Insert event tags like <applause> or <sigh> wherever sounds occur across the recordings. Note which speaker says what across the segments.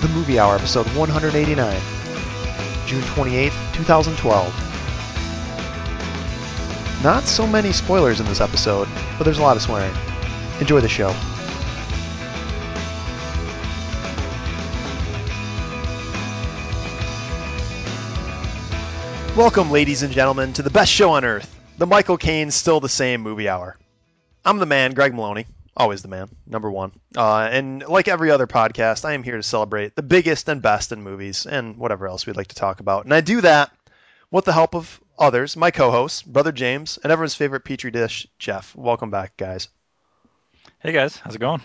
Speaker 1: The Movie Hour, episode 189, June 28th, 2012. Not so many spoilers in this episode, but there's a lot of swearing. Enjoy the show. Welcome, ladies and gentlemen, to the best show on earth, the Michael Caine Still the Same Movie Hour. I'm the man, Greg Maloney, always the man, number one. Uh, and like every other podcast, I am here to celebrate the biggest and best in movies and whatever else we'd like to talk about. And I do that with the help of others, my co-hosts, brother James, and everyone's favorite petri dish, Jeff. Welcome back, guys.
Speaker 2: Hey guys, how's it going?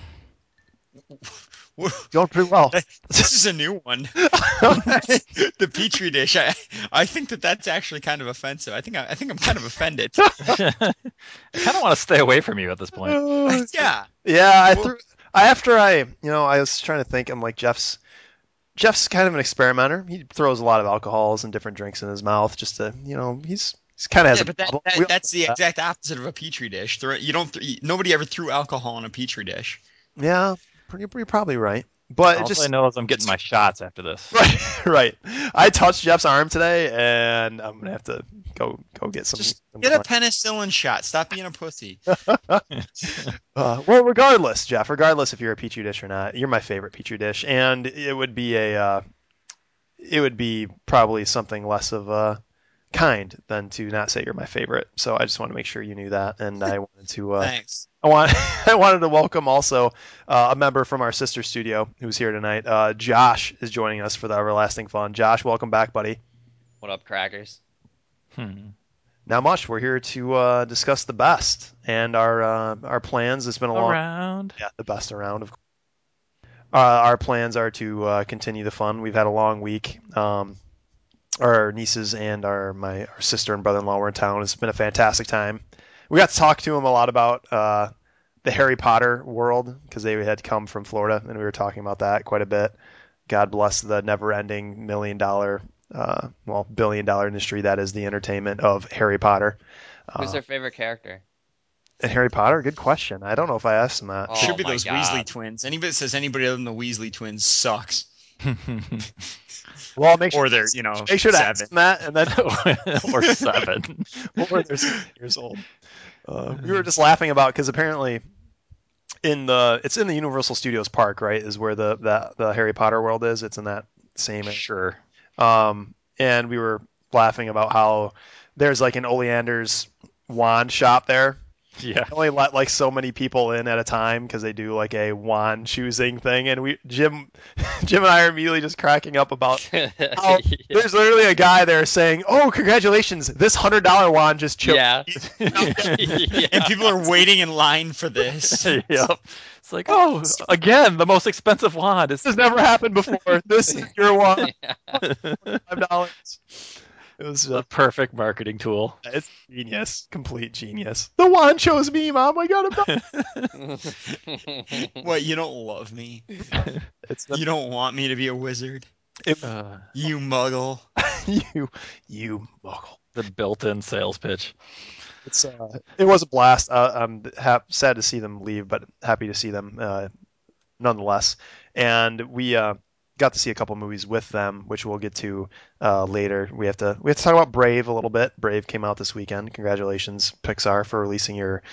Speaker 2: <laughs> <laughs>
Speaker 1: Going pretty well.
Speaker 3: This is a new one. <laughs> <laughs> the petri dish. I, I think that that's actually kind of offensive. I think I, I think I'm kind of offended.
Speaker 2: I kind of want to stay away from you at this point.
Speaker 3: yeah.
Speaker 1: Yeah, I threw. After I, you know, I was trying to think. I'm like Jeff's. Jeff's kind of an experimenter. He throws a lot of alcohols and different drinks in his mouth just to, you know, he's he's kind of has
Speaker 3: Yeah,
Speaker 1: a
Speaker 3: but that, that, that's the exact opposite of a petri dish. You don't. Nobody ever threw alcohol in a petri dish.
Speaker 1: yeah, you're, you're probably right. But it
Speaker 2: All
Speaker 1: just
Speaker 2: I know is I'm getting my shots after this. <laughs>
Speaker 1: right, right. I touched Jeff's arm today, and I'm gonna have to go go get some.
Speaker 3: Just
Speaker 1: some
Speaker 3: Get a penicillin shot. Stop being a pussy. <laughs> <laughs>
Speaker 1: Uh, well, regardless, Jeff, regardless if you're a petri dish or not, you're my favorite petri dish, and it would be a, uh, it would be probably something less of a kind than to not say you're my favorite. So I just want to make sure you knew that, and I <laughs> wanted to, uh,
Speaker 3: Thanks.
Speaker 1: I want, <laughs> I wanted to welcome also uh, a member from our sister studio who's here tonight. Uh, Josh is joining us for the everlasting fun. Josh, welcome back, buddy.
Speaker 4: What up, crackers?
Speaker 2: Hmm.
Speaker 1: Not much. We're here to uh, discuss the best and our uh, our plans. It's been a long
Speaker 2: Around.
Speaker 1: Yeah, the best around. Of course. Uh, our plans are to uh, continue the fun. We've had a long week. Um, our nieces and our my our sister and brother-in-law were in town. It's been a fantastic time. We got to talk to them a lot about uh, the Harry Potter world because they had come from Florida, and we were talking about that quite a bit. God bless the never-ending million-dollar, uh, well, billion-dollar industry that is the entertainment of Harry Potter.
Speaker 4: Who's
Speaker 1: Uh,
Speaker 4: their favorite character?
Speaker 1: and Harry Potter, good question. I don't know if I asked them that.
Speaker 4: Oh
Speaker 3: Should be those
Speaker 4: God.
Speaker 3: Weasley twins. Anybody that says anybody other than the Weasley twins sucks. <laughs>
Speaker 1: Well, make sure
Speaker 3: Or they're you know
Speaker 1: make sure to
Speaker 3: seven.
Speaker 1: ask that, and then <laughs> <laughs>
Speaker 2: or seven.
Speaker 1: or they're seven years old. Uh, we were just laughing about because apparently in the it's in the Universal Studios park, right? Is where the the, the Harry Potter world is. It's in that same.
Speaker 2: Sure.
Speaker 1: Um, and we were laughing about how there's like an Ollivander's wand shop there.
Speaker 2: Yeah.
Speaker 1: They only let like so many people in at a time because they do like a wand choosing thing, and we Jim <laughs> Jim and I are immediately just cracking up about <laughs> Oh, there's literally a guy there saying, "Oh, congratulations! This hundred dollar wand just chipped." <laughs>
Speaker 4: yeah.
Speaker 3: And people are waiting in line for this.
Speaker 2: yep. It's like, oh, oh, again, the most expensive wand.
Speaker 1: This has never happened before. This is your wand, five dollars. It was
Speaker 2: a perfect marketing tool.
Speaker 1: it's genius, complete genius. The wand chose me, mom. I got him. <laughs>
Speaker 3: What you don't love me? <laughs>
Speaker 1: It's the,
Speaker 3: You don't want me to be a wizard?
Speaker 2: Uh,
Speaker 3: You muggle. <laughs>
Speaker 1: you, you muggle.
Speaker 2: the built-in sales pitch.
Speaker 1: It's uh, it was a blast. Uh, I'm hap- sad to see them leave, but happy to see them uh, nonetheless. And we uh, got to see a couple movies with them, which we'll get to uh, later. We have to we have to talk about Brave a little bit. Brave came out this weekend. Congratulations, Pixar, for releasing your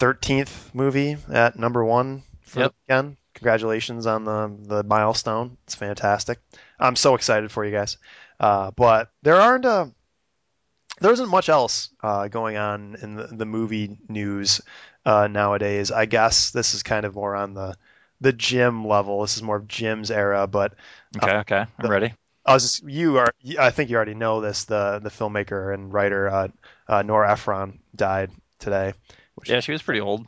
Speaker 1: 13th movie at number one for
Speaker 2: Yep.
Speaker 1: the weekend. Congratulations on the the milestone. It's fantastic. I'm so excited for you guys. Uh, but there aren't uh, there isn't much else uh, going on in the, the movie news uh, nowadays. I guess this is kind of more on the the Jim level. This is more of Jim's era, but
Speaker 2: Okay, okay, I'm ready.
Speaker 1: I was just, you are I think you already know this. The the filmmaker and writer uh, uh, Nora Ephron died today. Which
Speaker 2: Yeah, she was pretty old.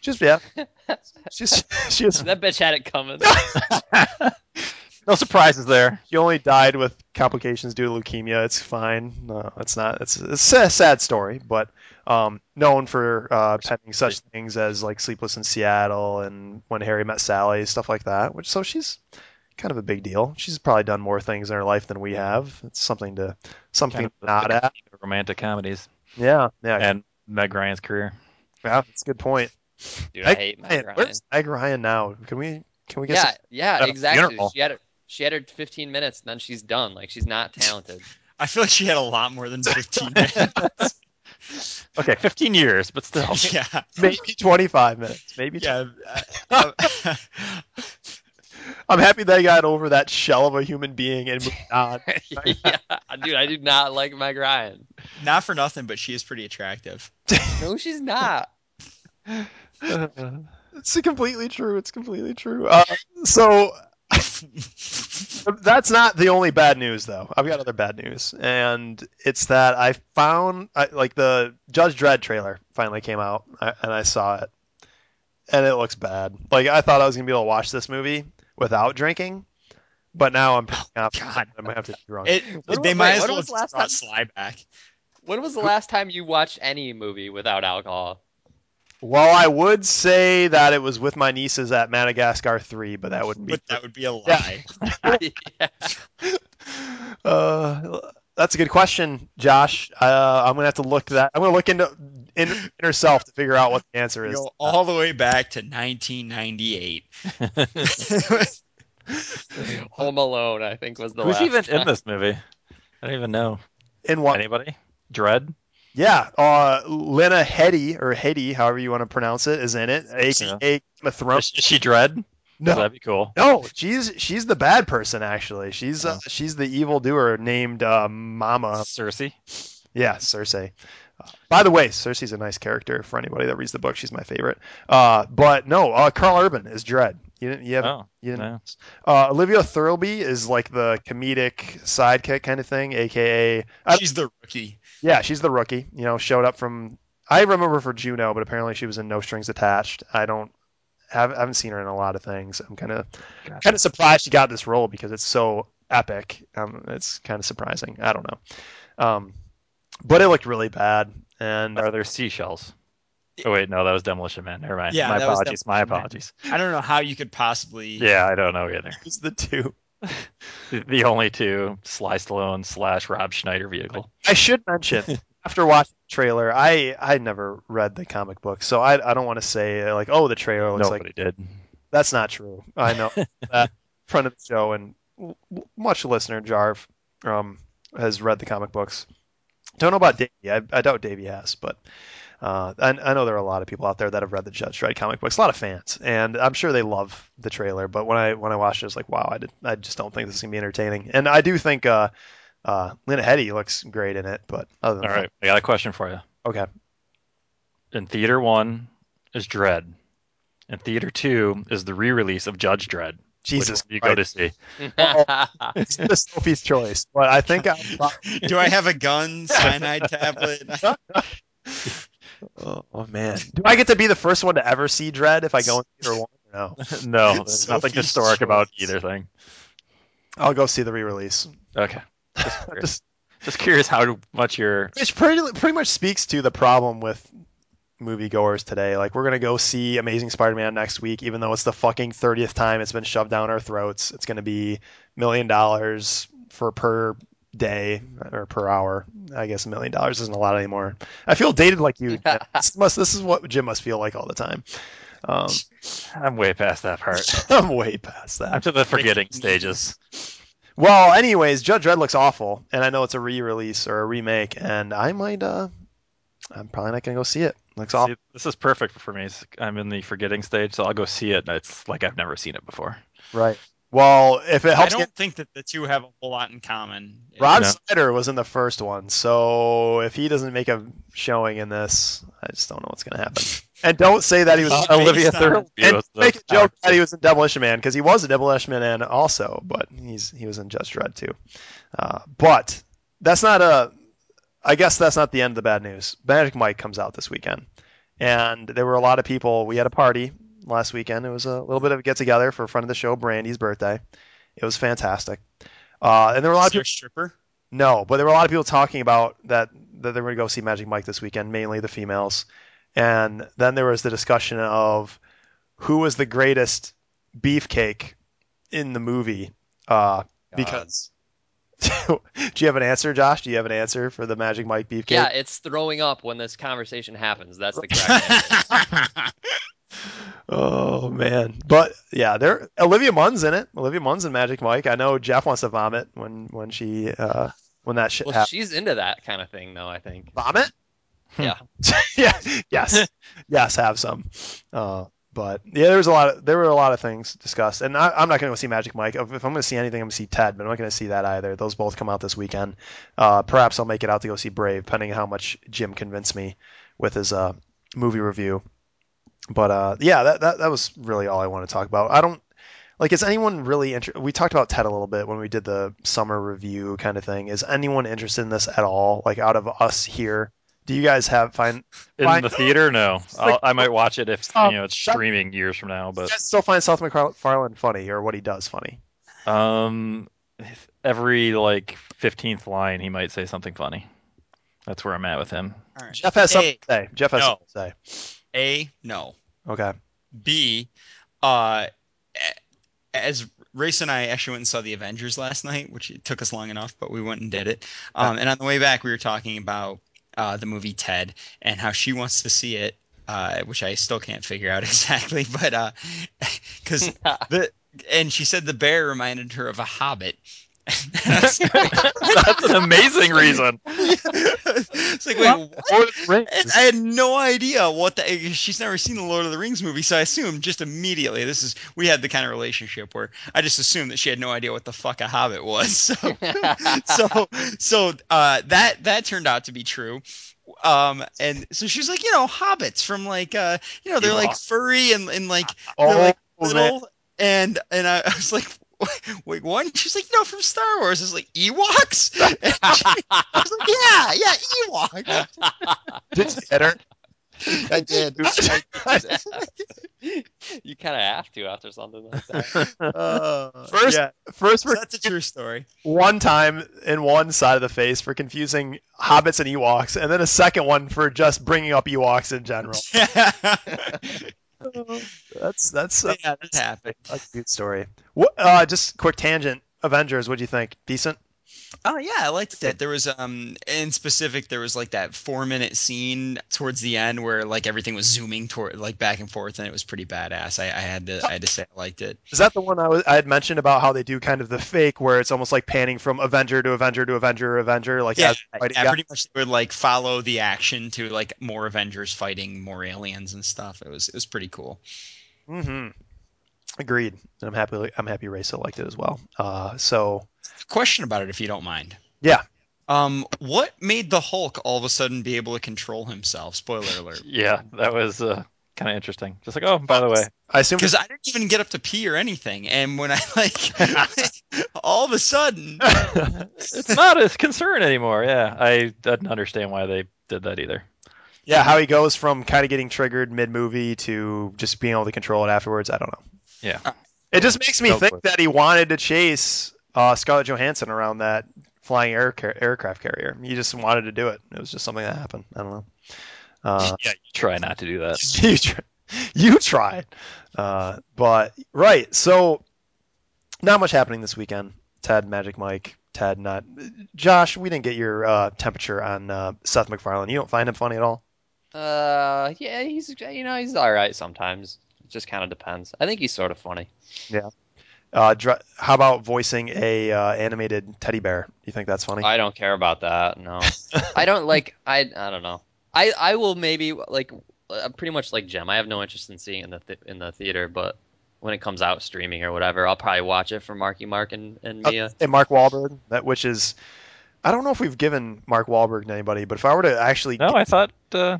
Speaker 1: just yeah, <laughs> she's she's <laughs>
Speaker 4: that bitch had it coming. <laughs>
Speaker 2: No surprises there.
Speaker 1: She only died with complications due to leukemia. It's fine. No, it's not. It's, it's a sad story, but um, known for uh, penning such things as like Sleepless in Seattle and When Harry Met Sally, stuff like that. Which so she's kind of a big deal. She's probably done more things in her life than we have. It's something to something
Speaker 2: Kind of
Speaker 1: to nod at.
Speaker 2: romantic comedies
Speaker 1: Yeah, yeah,
Speaker 2: and Meg Ryan's career.
Speaker 1: yeah. That's a good point.
Speaker 4: Dude, I hate Meg
Speaker 1: Ryan,
Speaker 4: Ryan.
Speaker 1: where's Meg Ryan now? Can we Can we get
Speaker 4: Yeah,
Speaker 1: some?
Speaker 4: yeah,
Speaker 2: At a
Speaker 4: exactly.
Speaker 2: funeral.
Speaker 4: She had her, she had her 15 minutes, and then she's done. Like she's not talented. <laughs>
Speaker 3: I feel like she had a lot more than 15 <laughs> minutes.
Speaker 2: Okay, 15 years, but still. <laughs>
Speaker 3: yeah.
Speaker 1: maybe 25 minutes? Maybe.
Speaker 3: Yeah. uh,
Speaker 1: I'm happy they got over that shell of a human being and moved on.
Speaker 4: yeah, dude, I do not like Meg Ryan.
Speaker 3: not for nothing, but she is pretty attractive.
Speaker 4: No, she's not.
Speaker 1: It's completely true. It's completely true. Uh, so <laughs> that's not the only bad news, though. I've got other bad news, and it's that I found I, like the Judge Dredd trailer finally came out, and I saw it, and it looks bad. Like I thought I was gonna be able to watch this movie without drinking, but now I'm pretty confident oh,
Speaker 3: God.
Speaker 1: I'm gonna have to be drunk.
Speaker 3: It,
Speaker 4: When
Speaker 3: they
Speaker 4: was-
Speaker 3: might as well
Speaker 4: was last
Speaker 3: brought
Speaker 4: time-
Speaker 3: Sly back.
Speaker 4: When was the last time you watched any movie without alcohol?
Speaker 1: Well, I would say that it was with my nieces at Madagascar three, but that wouldn't be.
Speaker 3: But that would be a lie.
Speaker 4: yeah. <laughs>
Speaker 1: Uh, that's a good question, Josh. Uh, I'm gonna have to look that. I'm gonna look into in, inner self to figure out what the answer is.
Speaker 3: Go all the way back to 1998. <laughs>
Speaker 4: Home Alone, I think, was the
Speaker 2: Who's
Speaker 4: last.
Speaker 2: even
Speaker 4: time.
Speaker 2: in this movie? I don't even know.
Speaker 1: In what?
Speaker 2: Anybody? Dredd?
Speaker 1: Yeah, uh, Lena Headey or Headey, however you want to pronounce it, is in it. AKA Game of
Speaker 2: Is,
Speaker 1: Thrones.
Speaker 2: is she Dredd?
Speaker 1: No,
Speaker 2: That'd be cool.
Speaker 1: no, she's she's the bad person actually. She's uh,
Speaker 2: Oh.
Speaker 1: she's the evil doer named uh, Mama.
Speaker 2: Cersei?
Speaker 1: Yeah, Cersei. Uh, by the way, Cersei's a nice character for anybody that reads the book. She's my favorite. Uh, but no, uh, Karl Urban is Dredd. You didn't, you haven't,
Speaker 2: Oh,
Speaker 1: you didn't
Speaker 2: no.
Speaker 1: Uh, Olivia Thirlby is like the comedic sidekick kind of thing, aka I-
Speaker 3: She's the rookie.
Speaker 1: Yeah, she's the rookie. You know, showed up from I remember for Juno, but apparently she was in No Strings Attached. I don't have I haven't seen her in a lot of things. I'm kind of
Speaker 2: Gotcha.
Speaker 1: kind of surprised she got this role because it's so epic. Um, it's kind of surprising. I don't know. Um, but it looked really bad, and
Speaker 2: Are there seashells? Oh wait, no, that was Demolition Man. Never mind.
Speaker 3: Yeah,
Speaker 2: my
Speaker 3: that was
Speaker 2: apologies. My
Speaker 3: Demolition Man.
Speaker 2: apologies.
Speaker 3: I don't know how you could possibly.
Speaker 2: Yeah, I don't know either. <laughs>
Speaker 1: it's the two. <laughs>
Speaker 2: The, only two Sly Stallone slash Rob Schneider vehicle.
Speaker 1: I should mention <laughs> after watching the trailer, I I never read the comic book, so I I don't want to say like oh the trailer looks like
Speaker 2: Nobody did.
Speaker 1: That's not true. I know <laughs> that friend of the show and much listener Jarv um, has read the comic books. Don't know about Davey. I, I doubt Davey has, but uh, I, I know there are a lot of people out there that have read the Judge Dredd comic books. A lot of fans, and I'm sure they love the trailer. But when I when I watched it, I was like, wow, I did, I just don't think this is gonna be entertaining. And I do think uh, uh, Lena Headey looks great in it, but other than
Speaker 2: All right, I got a question for you.
Speaker 1: okay.
Speaker 2: In theater one is Dredd. and theater two is the re-release of Judge Dredd.
Speaker 1: Jesus,
Speaker 2: do you go to see. <laughs>
Speaker 1: it's the Sophie's choice, but I think I'm
Speaker 3: Do I have a gun, <laughs> cyanide tablet? <laughs>
Speaker 1: Oh, oh, man, do I get to be the first one to ever see Dredd if I go in <laughs> theater one? No, <laughs>
Speaker 2: no, there's nothing
Speaker 3: Sophie's
Speaker 2: historic about either thing.
Speaker 1: I'll go see the re-release.
Speaker 2: Okay. <laughs> Just curious,
Speaker 1: Just,
Speaker 2: just curious how much you're.
Speaker 1: which pretty pretty much speaks to the problem with moviegoers today. Like we're gonna go see Amazing Spider-Man next week, even though it's the fucking thirtieth time it's been shoved down our throats. It's gonna be million dollars for per day or per hour. I guess a million dollars isn't a lot anymore. I feel dated like you. <laughs> This, must, this is what Jim must feel like all the time. Um,
Speaker 2: I'm way past that part. <laughs>
Speaker 1: I'm way past that.
Speaker 2: I'm to the forgetting stages.
Speaker 1: Well, anyways, Judge Dredd looks awful, and I know it's a re-release or a remake, and I might. uh I'm probably not gonna go see it. Looks awful.
Speaker 2: This is perfect for me. I'm in the forgetting stage, so I'll go see it. And it's like I've never seen it before.
Speaker 1: Right. Well, if it helps, I
Speaker 3: don't
Speaker 1: get,
Speaker 3: think that the two have a whole lot in common.
Speaker 1: Rod
Speaker 2: No.
Speaker 1: Snyder was in the first one, so if he doesn't make a showing in this, I just don't know what's gonna happen. And don't say that he was.
Speaker 3: Uh,
Speaker 2: Olivia
Speaker 3: based
Speaker 2: Thirlby
Speaker 1: and
Speaker 2: was
Speaker 1: make a joke that he was in Demolition Man because he was a Demolition Man also, but he's he was in Judge Dredd too. Uh, but that's not a. I guess that's not the end of the bad news. Magic Mike comes out this weekend, and there were a lot of people. We had a party last weekend. It was a little bit of a get together for a friend of the show, Brandy's birthday. It was fantastic, uh, and there were a lot
Speaker 3: Is
Speaker 1: of people.
Speaker 3: a stripper?
Speaker 1: No, but there were a lot of people talking about that that they were going to go see Magic Mike this weekend, mainly the females. And then there was the discussion of who was the greatest beefcake in the movie. Uh, because <laughs> do you have an answer, Josh? Do you have an answer for the Magic Mike beefcake?
Speaker 4: yeah, it's throwing up when this conversation happens. That's the correct answer. <laughs> <laughs>
Speaker 1: Oh man, but yeah, there. Olivia Munn's in it. Olivia Munn's in Magic Mike. I know Jeff wants to vomit when when she uh, when that shit
Speaker 4: Well,
Speaker 1: happens.
Speaker 4: she's into that kind of thing, though. I think.
Speaker 1: Vomit? <laughs>
Speaker 4: Yeah. <laughs>
Speaker 1: yeah. Yes. yes. Have some. Uh, but yeah, there was a lot. Of, there were a lot of things discussed, and I, I'm not going to go see Magic Mike. If, if I'm going to see anything, I'm going to see Ted, but I'm not going to see that either. Those both come out this weekend. Uh, perhaps I'll make it out to go see Brave, depending on how much Jim convinced me with his uh, movie review. But uh, yeah, that, that that was really all I want to talk about. I don't like. Is anyone really interested? We talked about Ted a little bit when we did the summer review kind of thing. Is anyone interested in this at all? Like out of us here, do you guys have find
Speaker 2: In
Speaker 1: Fine.
Speaker 2: the theater, no.
Speaker 1: like-
Speaker 2: I'll, I might watch it if
Speaker 1: Um,
Speaker 2: you know it's
Speaker 1: that-
Speaker 2: streaming years from now. But
Speaker 1: guys still find Seth MacFarlane funny or what he does funny?
Speaker 2: um, every like fifteenth line, he might say something funny. That's where I'm at with him.
Speaker 3: All right.
Speaker 1: Jeff has something to say. Jeff has
Speaker 3: No.
Speaker 1: something to say.
Speaker 3: A, no.
Speaker 1: Okay.
Speaker 3: B, uh, as Race and I actually went and saw the Avengers last night, which it took us long enough, but we went and did it. Um, and on the way back, we were talking about uh, the movie Ted and how she wants to see it, uh, which I still can't figure out <laughs> exactly, but <laughs> because <laughs> the and she said the bear reminded her of a hobbit.
Speaker 2: That's an amazing reason.
Speaker 3: it's like, wait, what?
Speaker 1: Lord of the Rings.
Speaker 3: And I had no idea what the. She's never seen the Lord of the Rings movie, so I assumed just immediately this is. We had the kind of relationship where I just assumed that she had no idea what the fuck a hobbit was. <laughs> So, so, so uh, that that turned out to be true. Um, and so she's like, you know, hobbits from like, uh, you know, they're like furry and, and like
Speaker 1: oh,
Speaker 3: they're like
Speaker 1: man.
Speaker 3: little. And and I, I was like, <laughs> wait, One? She's like, no, from Star Wars. It's like Ewoks. <laughs> And she- I was like, yeah, yeah, Ewoks.
Speaker 1: Did you get her?
Speaker 3: I did. <laughs>
Speaker 4: you kind of have to after something like that.
Speaker 3: Uh,
Speaker 1: First,
Speaker 3: yeah,
Speaker 1: first
Speaker 3: so
Speaker 1: for
Speaker 3: that's a true story.
Speaker 1: one time in one side of the face for confusing hobbits and Ewoks, and then a second one for just bringing up Ewoks in general. That's that's
Speaker 3: yeah, that happened.
Speaker 1: a cute story. What? Uh, just quick tangent. Avengers. What do you think? Decent.
Speaker 3: Oh yeah, I liked that. There was um in specific there was like that four minute scene towards the end where like everything was zooming toward like back and forth and it was pretty badass. I, I had to I had to say I liked it.
Speaker 1: Is that the one I, was, I had mentioned about how they do kind of the fake, where it's almost like panning from Avenger to Avenger to Avenger, Avenger, like
Speaker 3: Yeah,
Speaker 1: as
Speaker 3: yeah, pretty much would like follow the action to like more Avengers fighting more aliens and stuff. It was it was pretty cool.
Speaker 1: Mm-hmm. Agreed. And I'm happy. I'm happy Ray liked it as well. Uh, so
Speaker 3: Question about it if you don't mind.
Speaker 1: Yeah.
Speaker 3: Um, what made the Hulk all of a sudden be able to control himself? Spoiler alert.
Speaker 2: Yeah, that was uh, kind of interesting. Just like, oh, by the way,
Speaker 1: I assume
Speaker 3: Because I didn't even get up to pee or anything, and when I like, <laughs> <laughs> all of a sudden,
Speaker 2: it's not a concern anymore. Yeah, I didn't understand why they did that either.
Speaker 1: yeah, how he goes from kind of getting triggered mid movie to just being able to control it afterwards. I don't know.
Speaker 2: Yeah.
Speaker 1: It just makes me think that he wanted to chase uh, Scarlett Johansson around that flying air car- aircraft carrier. He just wanted to do it. It was just something that happened. I don't know. Uh,
Speaker 2: yeah, you try not to do that. <laughs>
Speaker 1: you, try, you tried. Uh, but right, so not much happening this weekend. Ted, Magic Mike, Ted, not Josh. We didn't get your uh, temperature on uh, Seth MacFarlane. You don't find him funny at all.
Speaker 4: Uh, yeah, he's you know he's all right sometimes. It just kind of depends. I think he's sort of funny.
Speaker 1: Uh, dr- how about voicing a uh, animated teddy bear? You think that's funny?
Speaker 4: I don't care about that. No, <laughs> I don't like. I I don't know. I I will maybe like uh, pretty much like Jim. I have no interest in seeing it in the th- in the theater, but when it comes out streaming or whatever, I'll probably watch it for Marky Mark and and
Speaker 1: Uh,
Speaker 4: Mia.
Speaker 1: and Mark Wahlberg, that which is, I don't know if we've given Mark Wahlberg to anybody, but if I were to actually,
Speaker 2: No, I thought uh,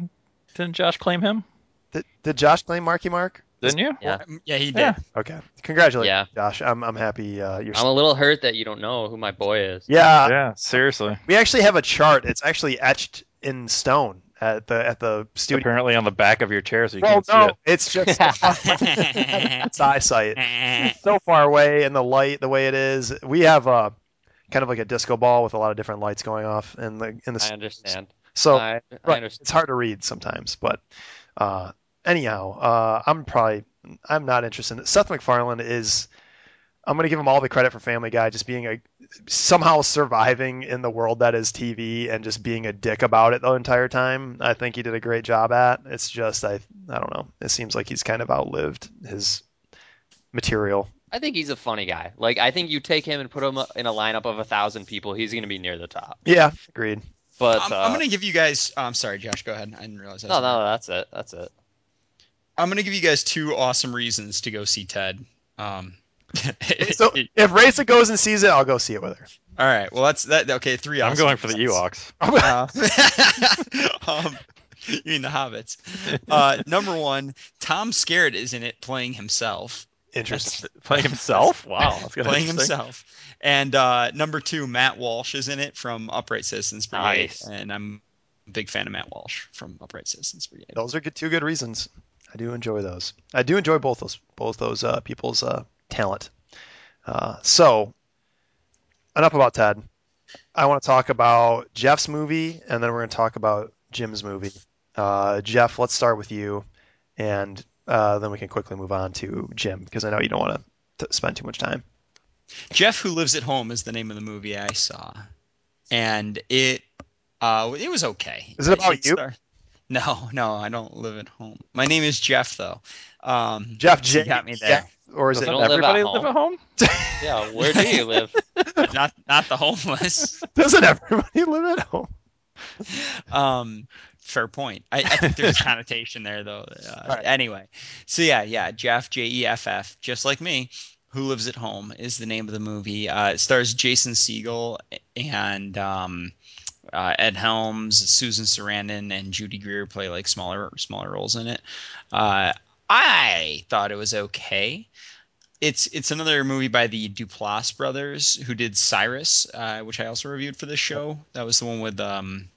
Speaker 2: didn't Josh claim him?
Speaker 1: did, did Josh claim Marky Mark?
Speaker 2: Didn't you?
Speaker 4: Yeah.
Speaker 3: yeah, he did.
Speaker 2: Yeah.
Speaker 1: Okay, congratulations,
Speaker 4: Yeah.
Speaker 1: Josh. I'm I'm happy. Uh, you're.
Speaker 4: I'm a little hurt that you don't know who my boy is.
Speaker 1: yeah,
Speaker 2: yeah, seriously.
Speaker 1: we actually have a chart. It's actually etched in stone at the at the studio.
Speaker 2: Apparently on the back of your chair, so you
Speaker 1: Well,
Speaker 2: can't see it.
Speaker 1: it's just <laughs> <laughs> it's eyesight. It's so far away, and the light, the way it is, we have a kind of like a disco ball with a lot of different lights going off in the in the.
Speaker 4: I understand.
Speaker 1: So
Speaker 4: I, I
Speaker 1: right,
Speaker 4: understand.
Speaker 1: it's hard to read sometimes, but uh, anyhow, uh, I'm probably I'm not interested. In Seth MacFarlane is. I'm gonna give him all the credit for Family Guy, just being a somehow surviving in the world that is TV and just being a dick about it the entire time. I think he did a great job at. It's just I I don't know. It seems like he's kind of outlived his material.
Speaker 4: I think he's a funny guy. Like I think you take him and put him in a lineup of a thousand people, he's going to be near the top.
Speaker 1: Yeah, agreed.
Speaker 4: But
Speaker 3: I'm,
Speaker 4: uh,
Speaker 3: I'm gonna give you guys. Oh, I'm sorry, Josh. Go ahead. I didn't realize that.
Speaker 4: no, no, that's it. That's it.
Speaker 3: I'm gonna give you guys two awesome reasons to go see Ted. Um, <laughs>
Speaker 1: So if Raisa goes and sees it, I'll go see it with her.
Speaker 3: all right. Well, that's that. Okay, three.
Speaker 2: I'm
Speaker 3: awesome
Speaker 2: going for the
Speaker 3: reasons.
Speaker 2: Ewoks.
Speaker 3: Uh, <laughs> um, you mean the hobbits? Uh, number one, Tom Skerritt is in it playing himself.
Speaker 1: Interesting.
Speaker 2: Playing himself? Wow. That's <laughs> gonna be
Speaker 3: playing himself. And uh, number two, Matt Walsh is in it from Upright Citizens Brigade,
Speaker 2: Nice.
Speaker 3: and I'm a big fan of Matt Walsh from Upright Citizens Brigade.
Speaker 1: Those are good, two good reasons. I do enjoy those. I do enjoy both those both those uh, people's uh, talent. Uh, so enough about Ted. I want to talk about Jeff's movie, and then we're going to talk about Jim's movie. Uh, Jeff, let's start with you, and uh, then we can quickly move on to Jim because I know you don't want to spend too much time.
Speaker 3: Jeff Who Lives at Home is the name of the movie I saw, and it uh, it was okay.
Speaker 1: Is it about you?
Speaker 3: star- <laughs> No, no, I don't live at home. My name is Jeff though. Um,
Speaker 1: Jeff
Speaker 3: you
Speaker 1: J.
Speaker 3: got me there.
Speaker 1: Or is
Speaker 4: Doesn't
Speaker 1: it?
Speaker 4: don't live at
Speaker 2: Everybody
Speaker 4: home.
Speaker 2: live at home? <laughs>
Speaker 4: Yeah, where do you live? <laughs>
Speaker 3: not not the homeless.
Speaker 1: Doesn't everybody live at home?
Speaker 3: um fair point I, I think there's a connotation there though uh,
Speaker 1: Right.
Speaker 3: anyway so yeah yeah jeff j-e-f-f just like me who lives at home is the name of the movie uh, it stars jason Segel and um uh, Ed Helms, Susan Sarandon, and Judy Greer play like smaller smaller roles in it. Uh, I thought it was okay. It's it's another movie by the Duplass brothers who did Cyrus, uh, which I also reviewed for this show. That was the one with um,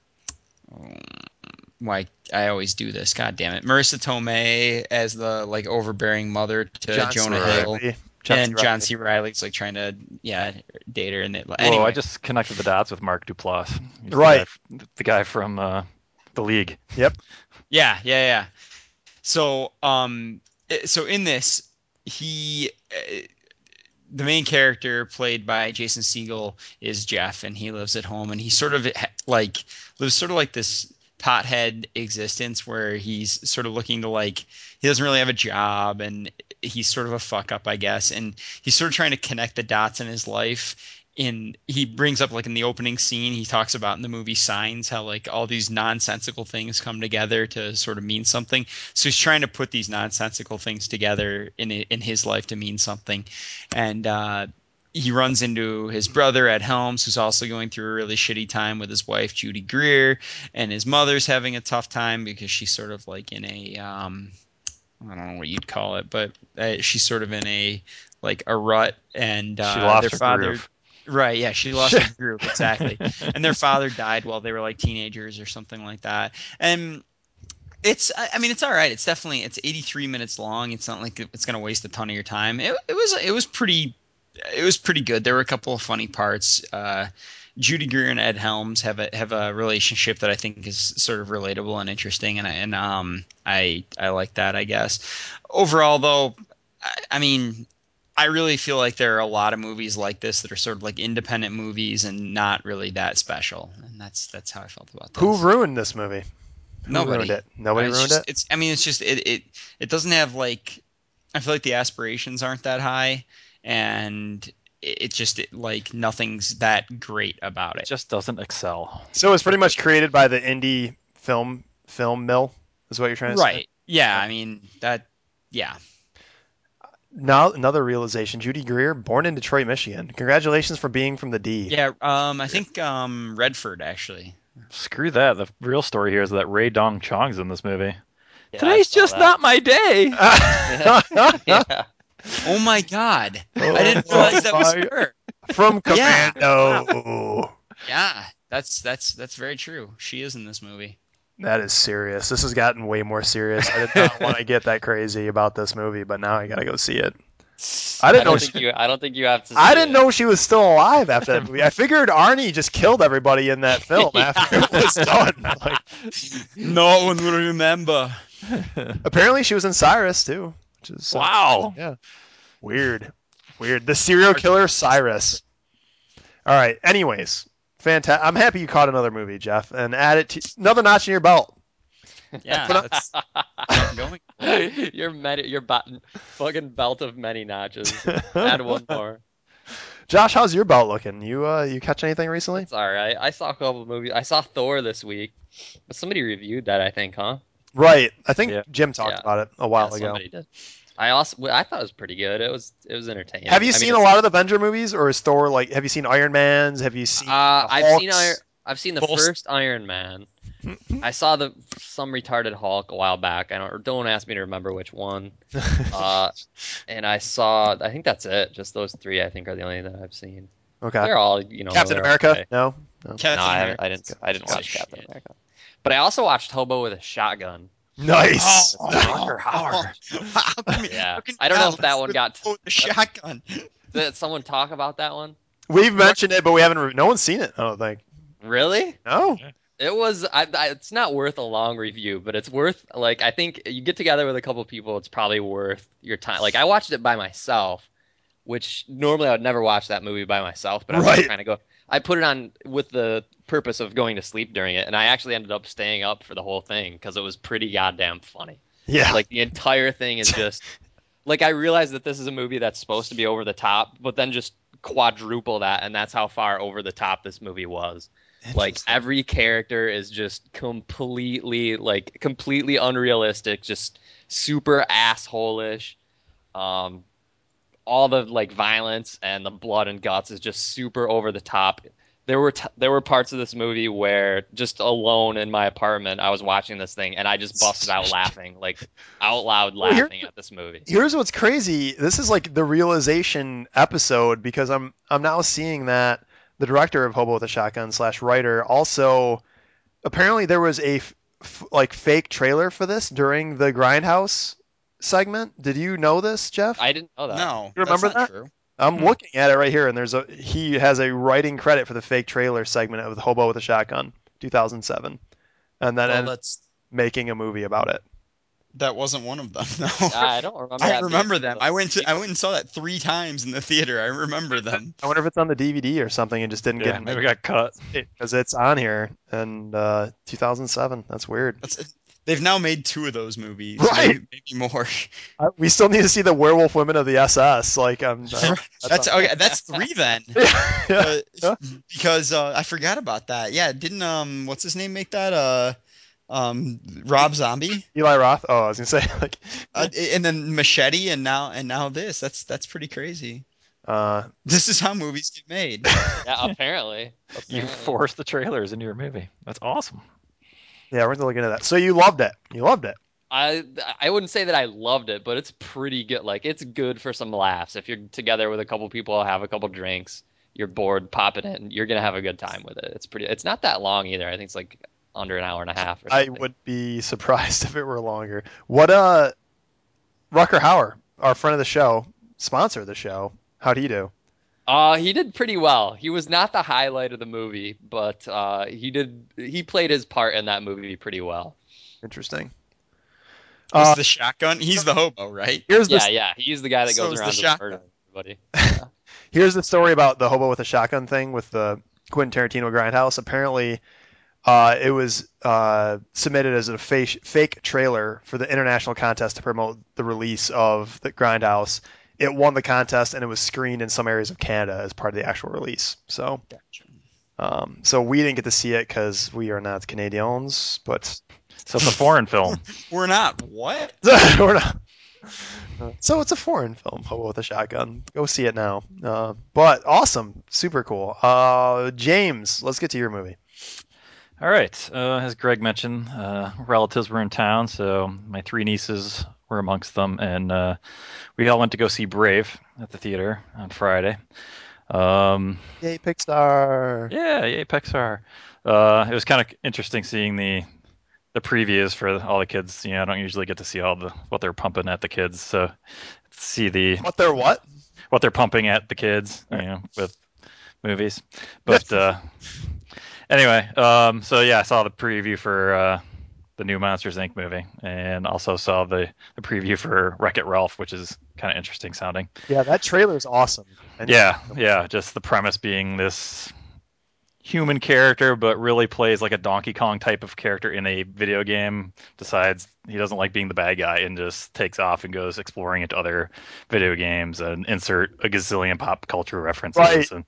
Speaker 3: why I always do this. God damn it, Marisa Tomei as the like overbearing mother to
Speaker 1: John
Speaker 3: Jonah. Hill,
Speaker 1: John C.
Speaker 3: and John C. Reilly's like trying to yeah date her, and they,
Speaker 2: Whoa,
Speaker 3: anyway.
Speaker 2: I just connected the dots with Mark Duplass. He's the
Speaker 1: Right.
Speaker 2: guy The guy, from uh, the league. Yep.
Speaker 3: Yeah, yeah, yeah. So, um, eh, so in this, he, uh, the main character played by Jason Segel is Jeff, and he lives at home, and he sort of like lives sort of like this pothead existence where he's sort of looking to like he doesn't really have a job and he's sort of a fuck up i guess. And he's sort of trying to connect the dots in his life. In he brings up like in the opening scene he talks about in the movie signs how like all these nonsensical things come together to sort of mean something. So he's trying to put these nonsensical things together in in his life to mean something. And uh he runs into his brother Ed Helms, who's also going through a really shitty time with his wife Judy Greer, and his mother's having a tough time because she's sort of like in a um, I don't know what you'd call it, but uh, she's sort of in a like a rut, and uh,
Speaker 2: she lost
Speaker 3: their
Speaker 2: her
Speaker 3: father,
Speaker 2: groove.
Speaker 3: right? Yeah, she lost her <laughs> groove exactly, and their father died while they were like teenagers or something like that, and. It's, I I mean, it's all right. It's definitely, it's 83 minutes long. It's not like it's going to waste a ton of your time. It, it was, it was pretty, it was pretty good. There were a couple of funny parts. Uh, Judy Greer and Ed Helms have a have a relationship that I think is sort of relatable and interesting, and I, and um I I like that. I guess overall, though, I, I mean. I really feel like there are a lot of movies like this that are sort of like independent movies and not really that special, and that's that's how I felt about this.
Speaker 1: Who ruined this movie? Who
Speaker 3: Nobody.
Speaker 1: ruined it? Nobody
Speaker 3: it's
Speaker 1: ruined
Speaker 3: just,
Speaker 1: it.
Speaker 3: It's I mean it's just it, it it doesn't have like I feel like the aspirations aren't that high and it, it just it, like nothing's that great about
Speaker 2: It
Speaker 3: it.
Speaker 2: just doesn't excel.
Speaker 1: So it's pretty much created by the indie film film mill. Is what you're trying to say?
Speaker 3: Right. Yeah, I mean that yeah.
Speaker 1: Now another realization: Judy Greer, born in Detroit, Michigan. Congratulations for being from the D.
Speaker 3: Yeah, um I think um Redford actually.
Speaker 2: Screw that. The real story here is that Rae Dawn Chong's in this movie.
Speaker 4: Yeah,
Speaker 2: Today's just
Speaker 4: that.
Speaker 2: not my day. <laughs> <laughs>
Speaker 4: yeah.
Speaker 3: Oh my god.
Speaker 1: Oh <laughs>
Speaker 3: I didn't realize that was her.
Speaker 1: from
Speaker 3: Yeah.
Speaker 1: Commando. <laughs>
Speaker 3: Yeah, that's that's that's very true. She is in this movie.
Speaker 1: That is serious. This has gotten way more serious. I did not want to get that crazy about this movie, but now I gotta go see it. I didn't
Speaker 4: don't
Speaker 1: know
Speaker 4: think
Speaker 1: she-
Speaker 4: you. I don't think you have to.
Speaker 1: I didn't
Speaker 4: it.
Speaker 1: know she was still alive after that movie. I figured Arnie just killed everybody in that film <laughs> after it was done. Like,
Speaker 3: No one will remember.
Speaker 1: apparently she was in Cyrus too, which is
Speaker 2: wow.
Speaker 1: Yeah. Weird. Weird. The serial killer Cyrus. All right. Anyways, fantastic. I'm happy you caught another movie, Jeff, and add it to another notch in your belt.
Speaker 3: Yeah,
Speaker 1: Put up-
Speaker 3: that's I'm <laughs>
Speaker 4: your many, your button, fucking belt of many notches. Add one more.
Speaker 1: Josh, how's your belt looking? You uh, you catch anything recently?
Speaker 4: It's all right. I saw a couple of movies. I saw Thor this week, but somebody reviewed that. I think, huh?
Speaker 1: Right. I think
Speaker 2: Yeah.
Speaker 1: Jim talked
Speaker 4: Yeah.
Speaker 1: about it a while
Speaker 4: Yeah,
Speaker 1: ago.
Speaker 4: somebody did. I also, I thought it was pretty good. It was, it was entertaining.
Speaker 1: Have you
Speaker 4: I mean,
Speaker 1: seen a lot of the Avenger movies, or is Thor like? Have you seen Iron Man's? Have you seen?
Speaker 4: Uh,
Speaker 1: the
Speaker 4: I've seen Iron, I've seen the
Speaker 3: Full
Speaker 4: first Iron Man. <laughs> I saw the some retarded Hulk a while back. I don't don't ask me to remember which one. <laughs> Uh, and I saw I think that's it. Just those three I think are the only that I've seen.
Speaker 1: okay.
Speaker 4: They're all you know.
Speaker 1: Captain America?
Speaker 4: okay.
Speaker 1: No.
Speaker 3: Captain
Speaker 4: No, I,
Speaker 3: America.
Speaker 4: I didn't. I didn't
Speaker 3: Piece of
Speaker 4: watch Captain. America. But I also watched Hobo with a Shotgun.
Speaker 1: Nice.
Speaker 3: Oh,
Speaker 2: Rutger Hauer.
Speaker 3: How can
Speaker 4: Yeah.
Speaker 3: how
Speaker 4: I don't know if that one got-
Speaker 3: the- the shotgun. <laughs>
Speaker 4: Did someone talk about that one?
Speaker 1: We've mentioned it, but we haven't. Re- no one's seen it. I don't think.
Speaker 4: Really?
Speaker 1: No.
Speaker 4: It was. I, I, it's not worth a long review, but it's worth like I think you get together with a couple people. It's probably worth your time. Like I watched it by myself, which normally I would never watch that movie by myself, but I was
Speaker 1: Right.
Speaker 4: trying to go. I put it on with the purpose of going to sleep during it, and I actually ended up staying up for the whole thing because it was pretty goddamn funny.
Speaker 1: Yeah.
Speaker 4: Like the entire thing is just <laughs> like I realized that this is a movie that's supposed to be over the top, but then just quadruple that, and that's how far over the top this movie was. Like every character is just completely like completely unrealistic, just super assholish. Um, all the like violence and the blood and guts is just super over the top. There were t- there were parts of this movie where just alone in my apartment, I was watching this thing and I just busted out <laughs> laughing, like out loud
Speaker 1: Well,
Speaker 4: laughing at this movie.
Speaker 1: Here's what's crazy. This is like the realization episode because I'm I'm now seeing that the director of Hobo with a Shotgun slash writer also apparently there was a f- f- like fake trailer for this during the Grindhouse segment. Did you know this, Jeff?
Speaker 4: I didn't know that.
Speaker 3: No,
Speaker 1: You remember
Speaker 3: that's not
Speaker 1: that?
Speaker 3: true.
Speaker 1: I'm
Speaker 2: Hmm.
Speaker 1: looking at it right here, and there's a he has a writing credit for the fake trailer segment of the Hobo with a Shotgun, 2007, and then
Speaker 3: Well,
Speaker 1: ended up
Speaker 3: that's
Speaker 1: making a movie about it.
Speaker 3: that wasn't one of them. <laughs> No,
Speaker 4: I don't remember.
Speaker 3: I
Speaker 4: that
Speaker 3: remember them. I went to I went and saw that three times in the theater. I remember them.
Speaker 1: I wonder if it's on the DVD or something and just didn't
Speaker 2: Yeah,
Speaker 1: get
Speaker 2: maybe it got cut.
Speaker 1: because it's on here and uh, 2007. That's weird.
Speaker 3: That's, they've now made two of those movies.
Speaker 1: Right.
Speaker 3: Maybe, maybe more.
Speaker 1: I, we still need to see the Werewolf Women of the SS. Like, um, <laughs>
Speaker 3: That's okay. That's three then. <laughs>
Speaker 1: yeah.
Speaker 3: Uh,
Speaker 1: Yeah.
Speaker 3: because uh, I forgot about that. Yeah, didn't um what's his name make that? Uh, um Rob Zombie.
Speaker 1: Eli Roth. Oh, I was gonna say <laughs> like,
Speaker 3: Uh, and then Machete, and now and now this. That's that's pretty crazy.
Speaker 1: uh,
Speaker 3: This is how movies get made.
Speaker 4: Yeah, apparently.
Speaker 2: You force the trailers into your movie. That's awesome.
Speaker 1: Yeah, we're gonna look into that. So you loved it. You loved it.
Speaker 4: I I wouldn't say that I loved it, but it's pretty good. Like it's good for some laughs. If you're together with a couple people, have a couple drinks, you're bored, pop it in, you're gonna have a good time with it. It's pretty. It's not that long either. I think it's like under an hour and a half. Or
Speaker 1: I would be <laughs> surprised if it were longer. What uh, Rutger Hauer, our friend of the show, sponsor of the show. How do you do?
Speaker 4: Uh, he did pretty well. He was not the highlight of the movie, but uh, he did. He played his part in that movie pretty well.
Speaker 1: Interesting.
Speaker 3: Who's
Speaker 1: Uh,
Speaker 3: the shotgun? He's the hobo, right?
Speaker 1: here's the
Speaker 4: Yeah, yeah. He's the guy that
Speaker 3: So
Speaker 4: goes
Speaker 3: is the
Speaker 4: around just
Speaker 3: shotgun.
Speaker 4: murdering everybody. <laughs>
Speaker 1: here's the story about the hobo with a shotgun thing with the Quentin Tarantino Grindhouse. Apparently, uh, it was uh, submitted as a fake, fake trailer for the international contest to promote the release of the Grindhouse. It won the contest and it was screened in some areas of Canada as part of the actual release. So, um, so we didn't get to see it because we are not Canadians, but
Speaker 2: So it's a foreign <laughs> film.
Speaker 3: We're not. What? <laughs>
Speaker 1: we're not. So it's a foreign film, Hobo with a Shotgun. Go see it now. Uh, but awesome, super cool. Uh, James, let's get to your movie.
Speaker 2: All right. Uh, as Greg mentioned, uh, relatives were in town, so my three nieces were amongst them, and uh, we all went to go see Brave at the theater on Friday. Um,
Speaker 1: Yay, Pixar!
Speaker 2: yeah, yay, Pixar. Uh, it was kind of interesting seeing the the previews for all the kids. You know, I don't usually get to see all the what they're pumping at the kids, so see the
Speaker 1: What they're what?
Speaker 2: what they're pumping at the kids, you know, with movies. But <laughs> uh, anyway, um, so yeah, I saw the preview for uh, the new Monsters Inc. movie, and also saw the, the preview for Wreck It Ralph, which is kind of interesting sounding.
Speaker 1: Yeah, that trailer is awesome. And
Speaker 2: Yeah, yeah, just the premise being this human character, but really plays like a Donkey Kong type of character in a video game. Decides he doesn't like being the bad guy and just takes off and goes exploring into other video games and insert a gazillion pop culture references.
Speaker 1: Right.
Speaker 2: And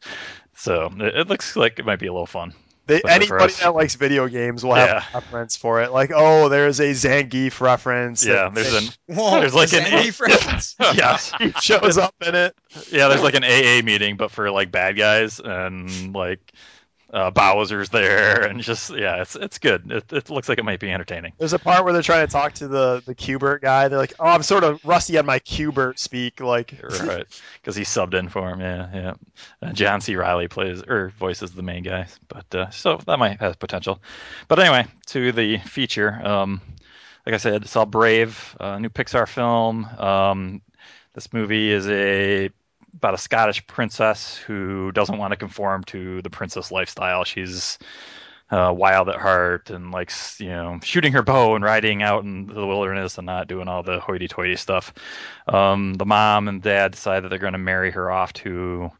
Speaker 2: so it, it looks like it might be a little fun.
Speaker 1: They, anybody that likes video games will have
Speaker 2: Yeah.
Speaker 1: a reference for it. Like, oh, there's a Zangief reference.
Speaker 2: Yeah, there's an <laughs>
Speaker 3: Whoa,
Speaker 2: There's like an
Speaker 3: that
Speaker 2: A-
Speaker 3: reference? <laughs>
Speaker 2: yeah, <laughs>
Speaker 1: he shows up in it.
Speaker 2: Yeah, there's like an AA meeting, but for like bad guys, and like uh, Bowser's there, and just yeah, it's it's good. It, it looks like it might be entertaining.
Speaker 1: There's a part where they're trying to talk to the the Q*bert guy. They're like, oh, I'm sort of rusty on my Q*bert speak. Like, <laughs>
Speaker 2: Right, because he subbed in for him. Yeah, yeah. Uh, John C. Reilly plays or voices the main guy, but uh, so that might have potential. But anyway, to the feature. Um, like I said, saw Brave, a new Pixar film. Um, this movie is a about a Scottish princess who doesn't want to conform to the princess lifestyle. She's uh, wild at heart and likes, you know, shooting her bow and riding out in the wilderness and not doing all the hoity-toity stuff. Um, the mom and dad decide that they're going to marry her off to,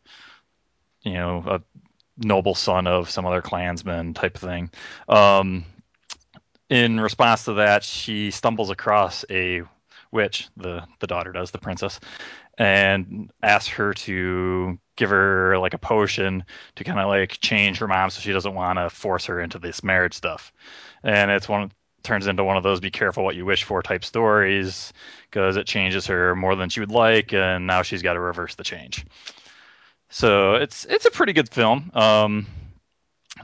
Speaker 2: you know, a noble son of some other clansman type of thing. Um, in response to that, she stumbles across a witch, the the daughter does, the princess, and asks her to give her like a potion to kind of like change her mom so she doesn't want to force her into this marriage stuff. And it's one turns into one of those be careful what you wish for type stories because it changes her more than she would like and now she's got to reverse the change. So it's it's a pretty good film. Um,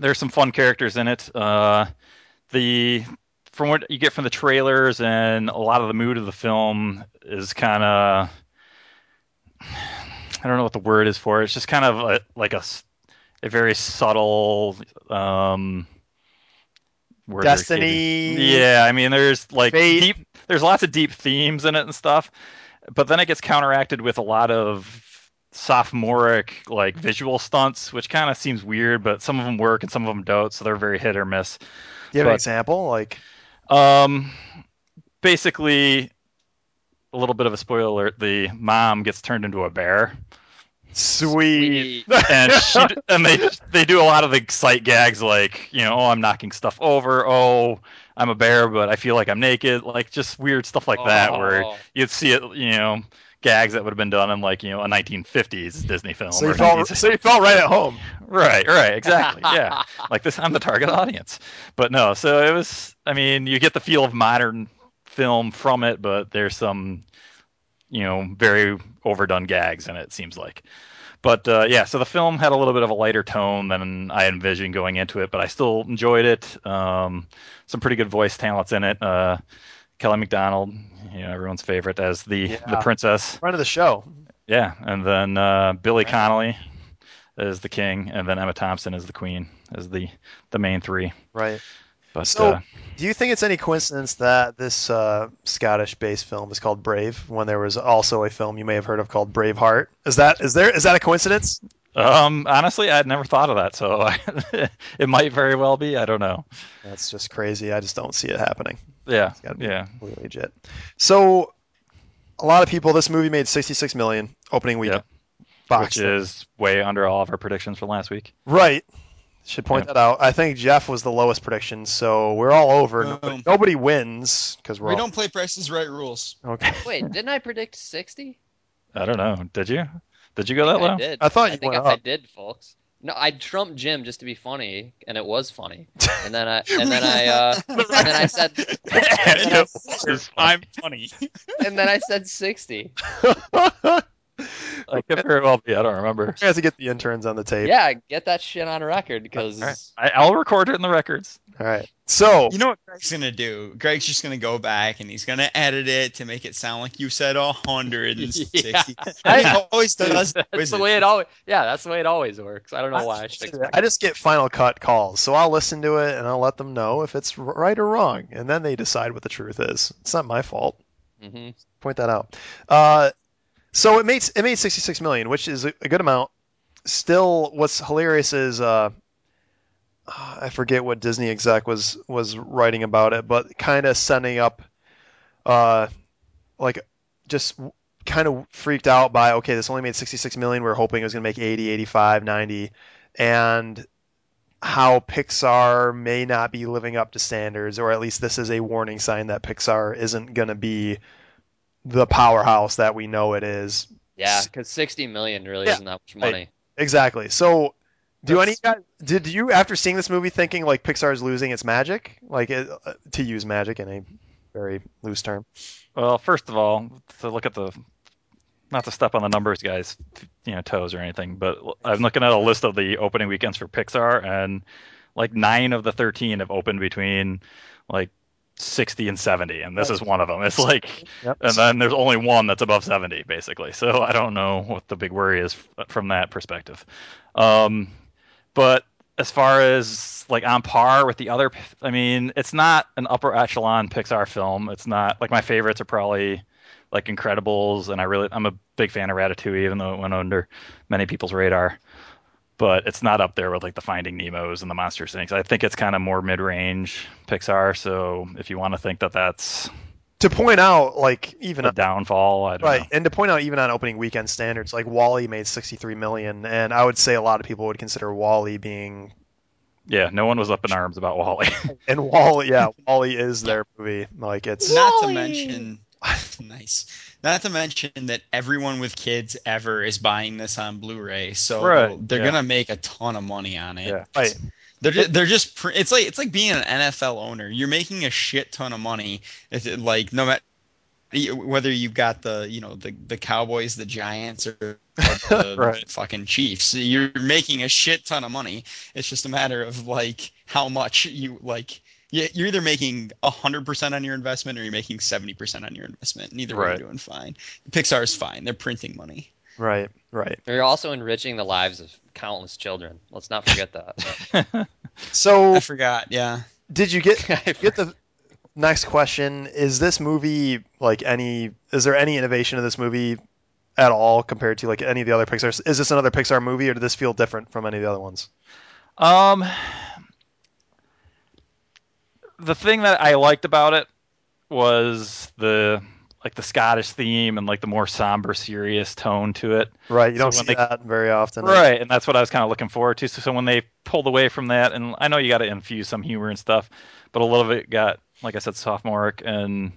Speaker 2: there's some fun characters in it. Uh, the from what you get from the trailers and a lot of the mood of the film is kind of I don't know what the word is for it. It's just kind of a, like a, a very subtle um, escaping.
Speaker 1: Destiny.
Speaker 2: Yeah, I mean, there's like
Speaker 1: Fate.
Speaker 2: deep. There's lots of deep themes in it and stuff, but then it gets counteracted with a lot of sophomoric like visual stunts, which kind of seems weird, but some of them work and some of them don't, so they're very hit or miss.
Speaker 1: Do you have an example? Like,
Speaker 2: Um, basically, a little bit of a spoiler alert: the mom gets turned into a bear,
Speaker 1: sweet.
Speaker 2: and she and they they do a lot of the sight gags, like you know, oh, I'm knocking stuff over, oh, I'm a bear, but I feel like I'm naked, like just weird stuff like that, where
Speaker 4: Oh.
Speaker 2: you'd see it, you know. Gags that would have been done in like you know a 1950s Disney film.
Speaker 1: So you
Speaker 2: or
Speaker 1: felt so you felt right at home.
Speaker 2: Right, right, exactly. <laughs> Yeah. like this I'm the target audience. But no, so it was I mean, you get the feel of modern film from it, but there's some you know, very overdone gags in it, it seems like. But uh, yeah, so the film had a little bit of a lighter tone than I envisioned going into it, but I still enjoyed it. Um, some pretty good voice talents in it. Uh, Kelly Macdonald, you know, everyone's favorite as the the princess.
Speaker 1: Front of the show.
Speaker 2: Yeah, and then uh, Billy Connolly is the king, and then Emma Thompson is the queen, as the the main three.
Speaker 1: Right.
Speaker 2: But
Speaker 1: So-
Speaker 2: uh,
Speaker 1: Do you think it's any coincidence that this uh, Scottish-based film is called Brave when there was also a film you may have heard of called Braveheart? Is that is there is that a coincidence?
Speaker 2: um, honestly, I'd never thought of that, so <laughs> it might very well be. I don't know.
Speaker 1: That's just crazy. I just don't see it happening.
Speaker 2: Yeah,
Speaker 1: It's gotta be
Speaker 2: yeah,
Speaker 1: completely legit. So, a lot of people. This movie made 66 million opening weekend. Box
Speaker 2: which is way under all of our predictions from last week.
Speaker 1: right. Should point
Speaker 2: Yeah.
Speaker 1: that out. I think Jeff was the lowest prediction, so we're all over. Nobody, nobody wins because we're
Speaker 3: We
Speaker 1: all
Speaker 3: don't play prices right rules.
Speaker 1: okay. <laughs>
Speaker 4: Wait, didn't I predict 60?
Speaker 2: I don't know. Did you? Did you go that
Speaker 4: think
Speaker 2: low?
Speaker 4: I did.
Speaker 1: I thought
Speaker 4: I
Speaker 1: you
Speaker 4: think
Speaker 1: went
Speaker 4: I, I did, folks. No, I trumped Jim just to be funny, and it was funny. <laughs> And then I and then I uh, <laughs> and then I said
Speaker 2: And it was
Speaker 3: I'm funny.
Speaker 4: and then I said 60. <laughs>
Speaker 2: I could very well be. I don't remember.
Speaker 1: We have to get the interns on the tape.
Speaker 4: Yeah, get that shit on a record because
Speaker 2: All right. I, I'll record it in the records.
Speaker 1: All right. So
Speaker 3: You know what Greg's gonna do? Greg's just gonna go back and he's gonna edit it to make it sound like you said a hundred and <laughs> sixty.
Speaker 4: Yeah.
Speaker 3: He always does.
Speaker 4: that's
Speaker 3: Is
Speaker 4: the
Speaker 3: it?
Speaker 4: way it always. Yeah, that's the way it always works. I don't know why I should expect.
Speaker 1: I just get final cut calls, so I'll listen to it and I'll let them know if it's right or wrong, and then they decide what the truth is. It's not my fault.
Speaker 4: hmm
Speaker 1: Point that out. Uh, so it made it made 66 million, which is a, good amount. Still, what's hilarious is uh, I forget what Disney exec was was writing about it, but kind of setting up, uh, like just kind of freaked out by okay, this only made 66 million. We are hoping it was going to make 80, 85, 90, and how Pixar may not be living up to standards, or at least this is a warning sign that Pixar isn't going to be the powerhouse that we know it is.
Speaker 4: Yeah, because 60 million really
Speaker 1: Yeah,
Speaker 4: isn't that much money.
Speaker 1: Exactly. So, do
Speaker 2: That's-
Speaker 1: any guys did you after seeing this movie thinking like Pixar is losing its magic, like it, uh, to use magic in a very loose term?
Speaker 2: Well, first of all, to look at the not to step on the numbers guys, you know, toes or anything, but I'm looking at a list of the opening weekends for Pixar, and like nine of the 13 have opened between like 60 and 70, and this is one of them. <laughs> It's like,
Speaker 1: Yep.
Speaker 2: and then there's only one that's above 70, basically. So I don't know what the big worry is from that perspective. Um, but as far as like on par with the other, I mean, it's not an upper echelon Pixar film. It's not like my favorites are probably like Incredibles, and I really I'm a big fan of Ratatouille, even though it went under many people's radar. But it's not up there with like the Finding Nemo's and the Monster Inc. I think it's kind of more mid-range Pixar. So if you want to think that that's
Speaker 1: To point out, like even
Speaker 2: a downfall, I don't
Speaker 1: Right,
Speaker 2: know.
Speaker 1: and to point out, even on opening weekend standards, like WALL-E made 63 million, and I would say a lot of people would consider WALL-E being,
Speaker 2: Yeah, no one was up in arms about WALL-E. <laughs>
Speaker 1: and WALL-E, yeah, WALL-E is their movie. Like it's
Speaker 3: Not to mention, <laughs> nice. Not to mention that everyone with kids ever is buying this on Blu-ray, so
Speaker 2: Right,
Speaker 3: they're
Speaker 2: yeah.
Speaker 3: gonna make a ton of money on it.
Speaker 2: Yeah.
Speaker 1: right,
Speaker 3: They're just, they're just it's like it's like being an NFL owner. You're making a shit ton of money. It's like no matter whether you've got the you know the the Cowboys, the Giants, or <laughs> the
Speaker 2: Right.
Speaker 3: fucking Chiefs. You're making a shit ton of money. It's just a matter of like how much you like. You- You're either making hundred percent on your investment or you're making seventy percent on your investment. Neither way,
Speaker 2: Right.
Speaker 3: you're doing fine. Pixar's fine. They're printing money.
Speaker 1: right, right.
Speaker 4: You're also enriching the lives of countless children. Let's not forget that. <laughs>
Speaker 1: So,
Speaker 3: I forgot. Yeah.
Speaker 1: did you get <laughs> get the next question? Is this movie like any? Is there any innovation in this movie at all compared to like any of the other Pixar? Is this another Pixar movie, or did this feel different from any of the other ones?
Speaker 2: Um, the thing that I liked about it was the like the Scottish theme and like the more somber, serious tone to it.
Speaker 1: Right, you
Speaker 2: So
Speaker 1: don't see
Speaker 2: they-
Speaker 1: that very often.
Speaker 2: Right, and that's what I was kind of looking forward to. So, so when they pulled away from that, and I know you got to infuse some humor and stuff, but a lot of it got, like I said, sophomoric, and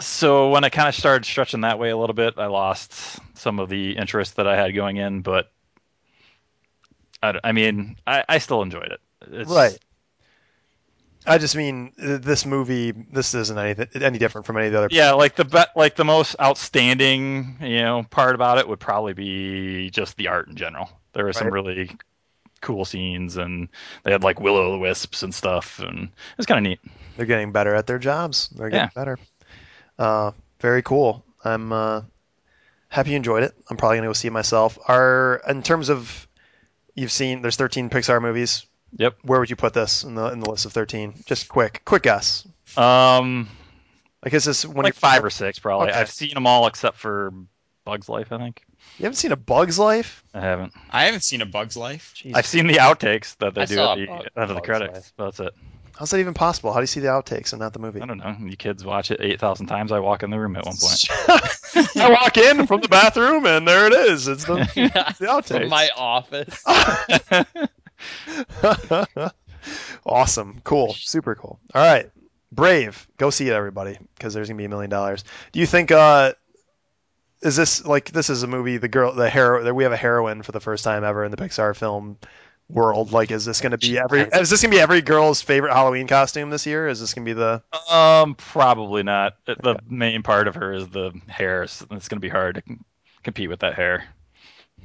Speaker 2: so when I kind of started stretching that way a little bit, I lost some of the interest that I had going in. But I, I mean, I, I still enjoyed it. It's,
Speaker 1: Right. I just mean this movie. This isn't anything any different from any of the other.
Speaker 2: Yeah, like the be- like the most outstanding, you know, part about it would probably be just the art in general. There were some really cool scenes, and they had like will o' the wisps and stuff, and it was kind of neat.
Speaker 1: They're getting better at their jobs. They're getting
Speaker 2: Yeah.
Speaker 1: better. Uh, very cool. I'm uh, happy you enjoyed it. I'm probably gonna go see it myself. Are in terms of you've seen there's 13 Pixar movies.
Speaker 2: Yep.
Speaker 1: Where would you put this in the in the list of 13? Just quick, quick guess.
Speaker 2: Um,
Speaker 1: I guess this when
Speaker 2: like
Speaker 1: you
Speaker 2: five or six probably.
Speaker 1: Okay.
Speaker 2: I've seen them all except for Bug's Life. I think
Speaker 1: you haven't seen a Bug's Life.
Speaker 2: I haven't.
Speaker 3: I haven't seen a Bug's Life.
Speaker 1: Jeez.
Speaker 2: I've seen the outtakes that they
Speaker 4: I
Speaker 2: do
Speaker 4: saw
Speaker 2: at the
Speaker 4: Bug-
Speaker 2: end of the credits.
Speaker 4: Life.
Speaker 2: That's it.
Speaker 1: How's that even possible? How do you see the outtakes and not the movie?
Speaker 2: I don't know. You kids watch it eight thousand times. I walk in the room at one point. <laughs> <laughs>
Speaker 1: I walk in from the bathroom and there it is. It's the, <laughs> the outtakes.
Speaker 4: From my office. <laughs>
Speaker 1: awesome. Cool. Super cool. All right. Brave. Go see it, everybody, because there's gonna be a million dollars. Do you think? uh Is this like this is a movie? The girl, the hero. That we have a heroine for the first time ever in the Pixar film world. Like, is this gonna be every? Is this gonna be every girl's favorite Halloween costume this year? Is this gonna be the?
Speaker 2: Um, probably not. The main part of her is the hair. so It's going to be hard to compete with that hair.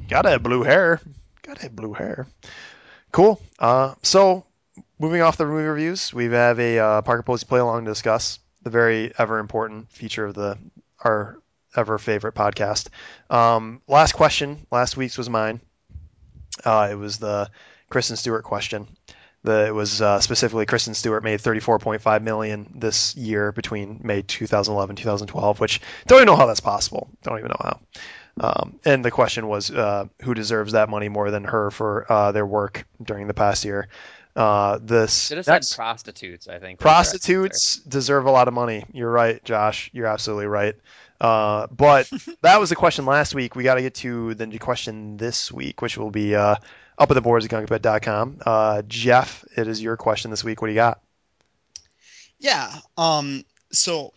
Speaker 1: Gotta have blue hair. Gotta have blue hair. Cool. Uh, so moving off the movie reviews, we have a uh, Parker Posey play along to discuss the very ever important feature of the our ever favorite podcast. Um, last question. Last week's was mine. Uh, it was the Kristen Stewart question. The, it was uh, specifically Kristen Stewart made 34.5 million this year between May 2011 2012, which don't even know how that's possible. Don't even know how. Um, and the question was, uh, who deserves that money more than her for uh, their work during the past year? Uh, this
Speaker 4: Should have said prostitutes. I think.
Speaker 1: prostitutes deserve a lot of money. You're right, Josh. You're absolutely right. Uh, but <laughs> that was the question last week. We got to get to the question this week, which will be uh, up at the boards at gunkabet.com. Uh, Jeff, it is your question this week. What do you got?
Speaker 3: Yeah. Um. So,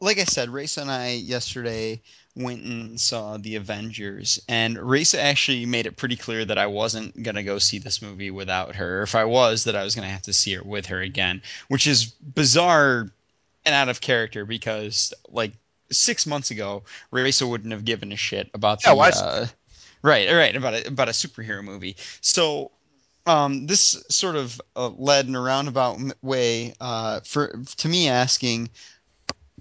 Speaker 3: like I said, Race and I yesterday went and saw the Avengers, and Race actually made it pretty clear that I wasn't gonna go see this movie without her. If I was, that I was gonna have to see it with her again, which is bizarre and out of character because like six months ago, Raisa wouldn't have given a shit about
Speaker 1: Yeah,
Speaker 3: the
Speaker 1: why-
Speaker 3: uh, right, right about a, about a superhero movie. So um, this sort of uh, led in a roundabout way uh, for to me asking,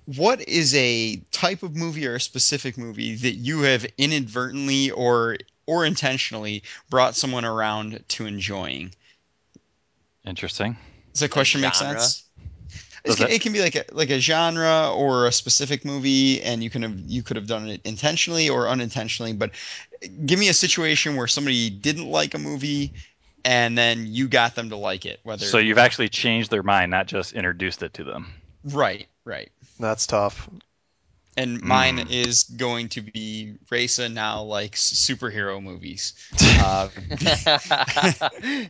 Speaker 3: what is a type of movie or a specific movie that you have inadvertently or or intentionally brought someone around to enjoying?
Speaker 2: Interesting.
Speaker 3: Does that question make sense? It can,
Speaker 2: it-
Speaker 3: it can be like a like a genre or a specific movie, and you can have you could have done it intentionally or unintentionally. But give me a situation where somebody didn't like a movie, and then you got them to like it. Whether
Speaker 2: So you've actually changed their mind, not just introduced it to them.
Speaker 3: right, right.
Speaker 1: That's tough.
Speaker 3: And mine
Speaker 2: Mm.
Speaker 3: is going to be Raisa now likes superhero movies. <laughs> Uh, <laughs>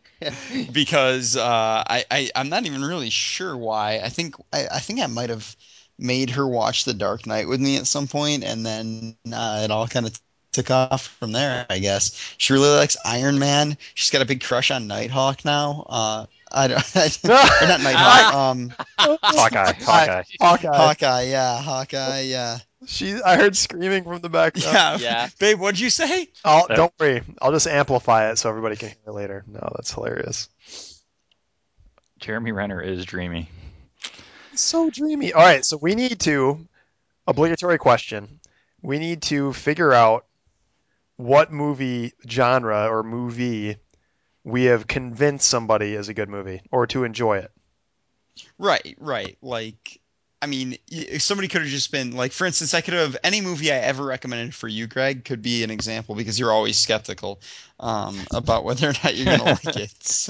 Speaker 3: because uh, I, I I'm not even really sure why. I think I, I think I might have made her watch The Dark Knight with me at some point, and then uh, it all kind of took off from there. I guess she really likes Iron Man. She's got a big crush on Nighthawk now. Uh, <laughs> I don't, or <laughs> not Nighthawk. Um,
Speaker 2: Hawkeye, <laughs> Hawkeye.
Speaker 1: Hawkeye.
Speaker 3: Hawkeye. Yeah, Hawkeye. Yeah.
Speaker 1: She, I heard screaming from the background.
Speaker 3: Yeah.
Speaker 4: Yeah.
Speaker 3: Babe, what'd you say?
Speaker 1: I'll,
Speaker 2: Yeah.
Speaker 1: don't worry. I'll just amplify it so everybody can hear it later. No, that's hilarious.
Speaker 2: Jeremy Renner is dreamy.
Speaker 1: So dreamy. All right, so we need to obligatory question. We need to figure out what movie genre or movie we have convinced somebody is a good movie or to enjoy it.
Speaker 3: Right, right. Like, I mean, somebody could have just been like, for instance, I could have any movie I ever recommended for you, Greg, could be an example because you're always skeptical um, about whether or not you're gonna <laughs> like it.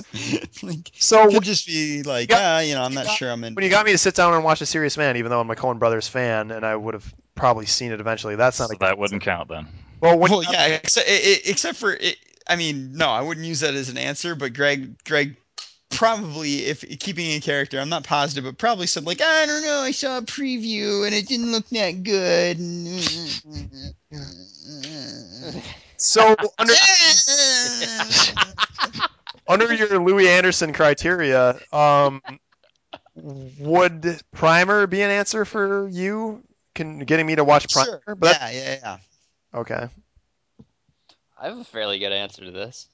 Speaker 3: <laughs> like,
Speaker 1: So
Speaker 3: it could just be like,
Speaker 1: got-
Speaker 3: ah, you know, I'm
Speaker 1: you
Speaker 3: not
Speaker 1: got-
Speaker 3: sure I'm in.
Speaker 1: when you got me to sit down and watch A Serious Man, even though I'm a Coen Brothers fan and I would have probably seen it eventually, that's not
Speaker 2: So
Speaker 1: a
Speaker 2: that wouldn't count then.
Speaker 1: Well, when
Speaker 3: well, yeah, except, except for it, I mean, no, I wouldn't use that as an answer. But Greg, Greg, probably if keeping in character, I'm not positive, but probably said like, I don't know, I saw a preview and it didn't look that good.
Speaker 1: so <laughs> under under your Louis Anderson criteria, um, would Primer be an answer for you? Can getting me to watch Primer?
Speaker 3: Sure. Yeah, yeah, yeah.
Speaker 1: okay.
Speaker 4: I have a fairly good answer to this.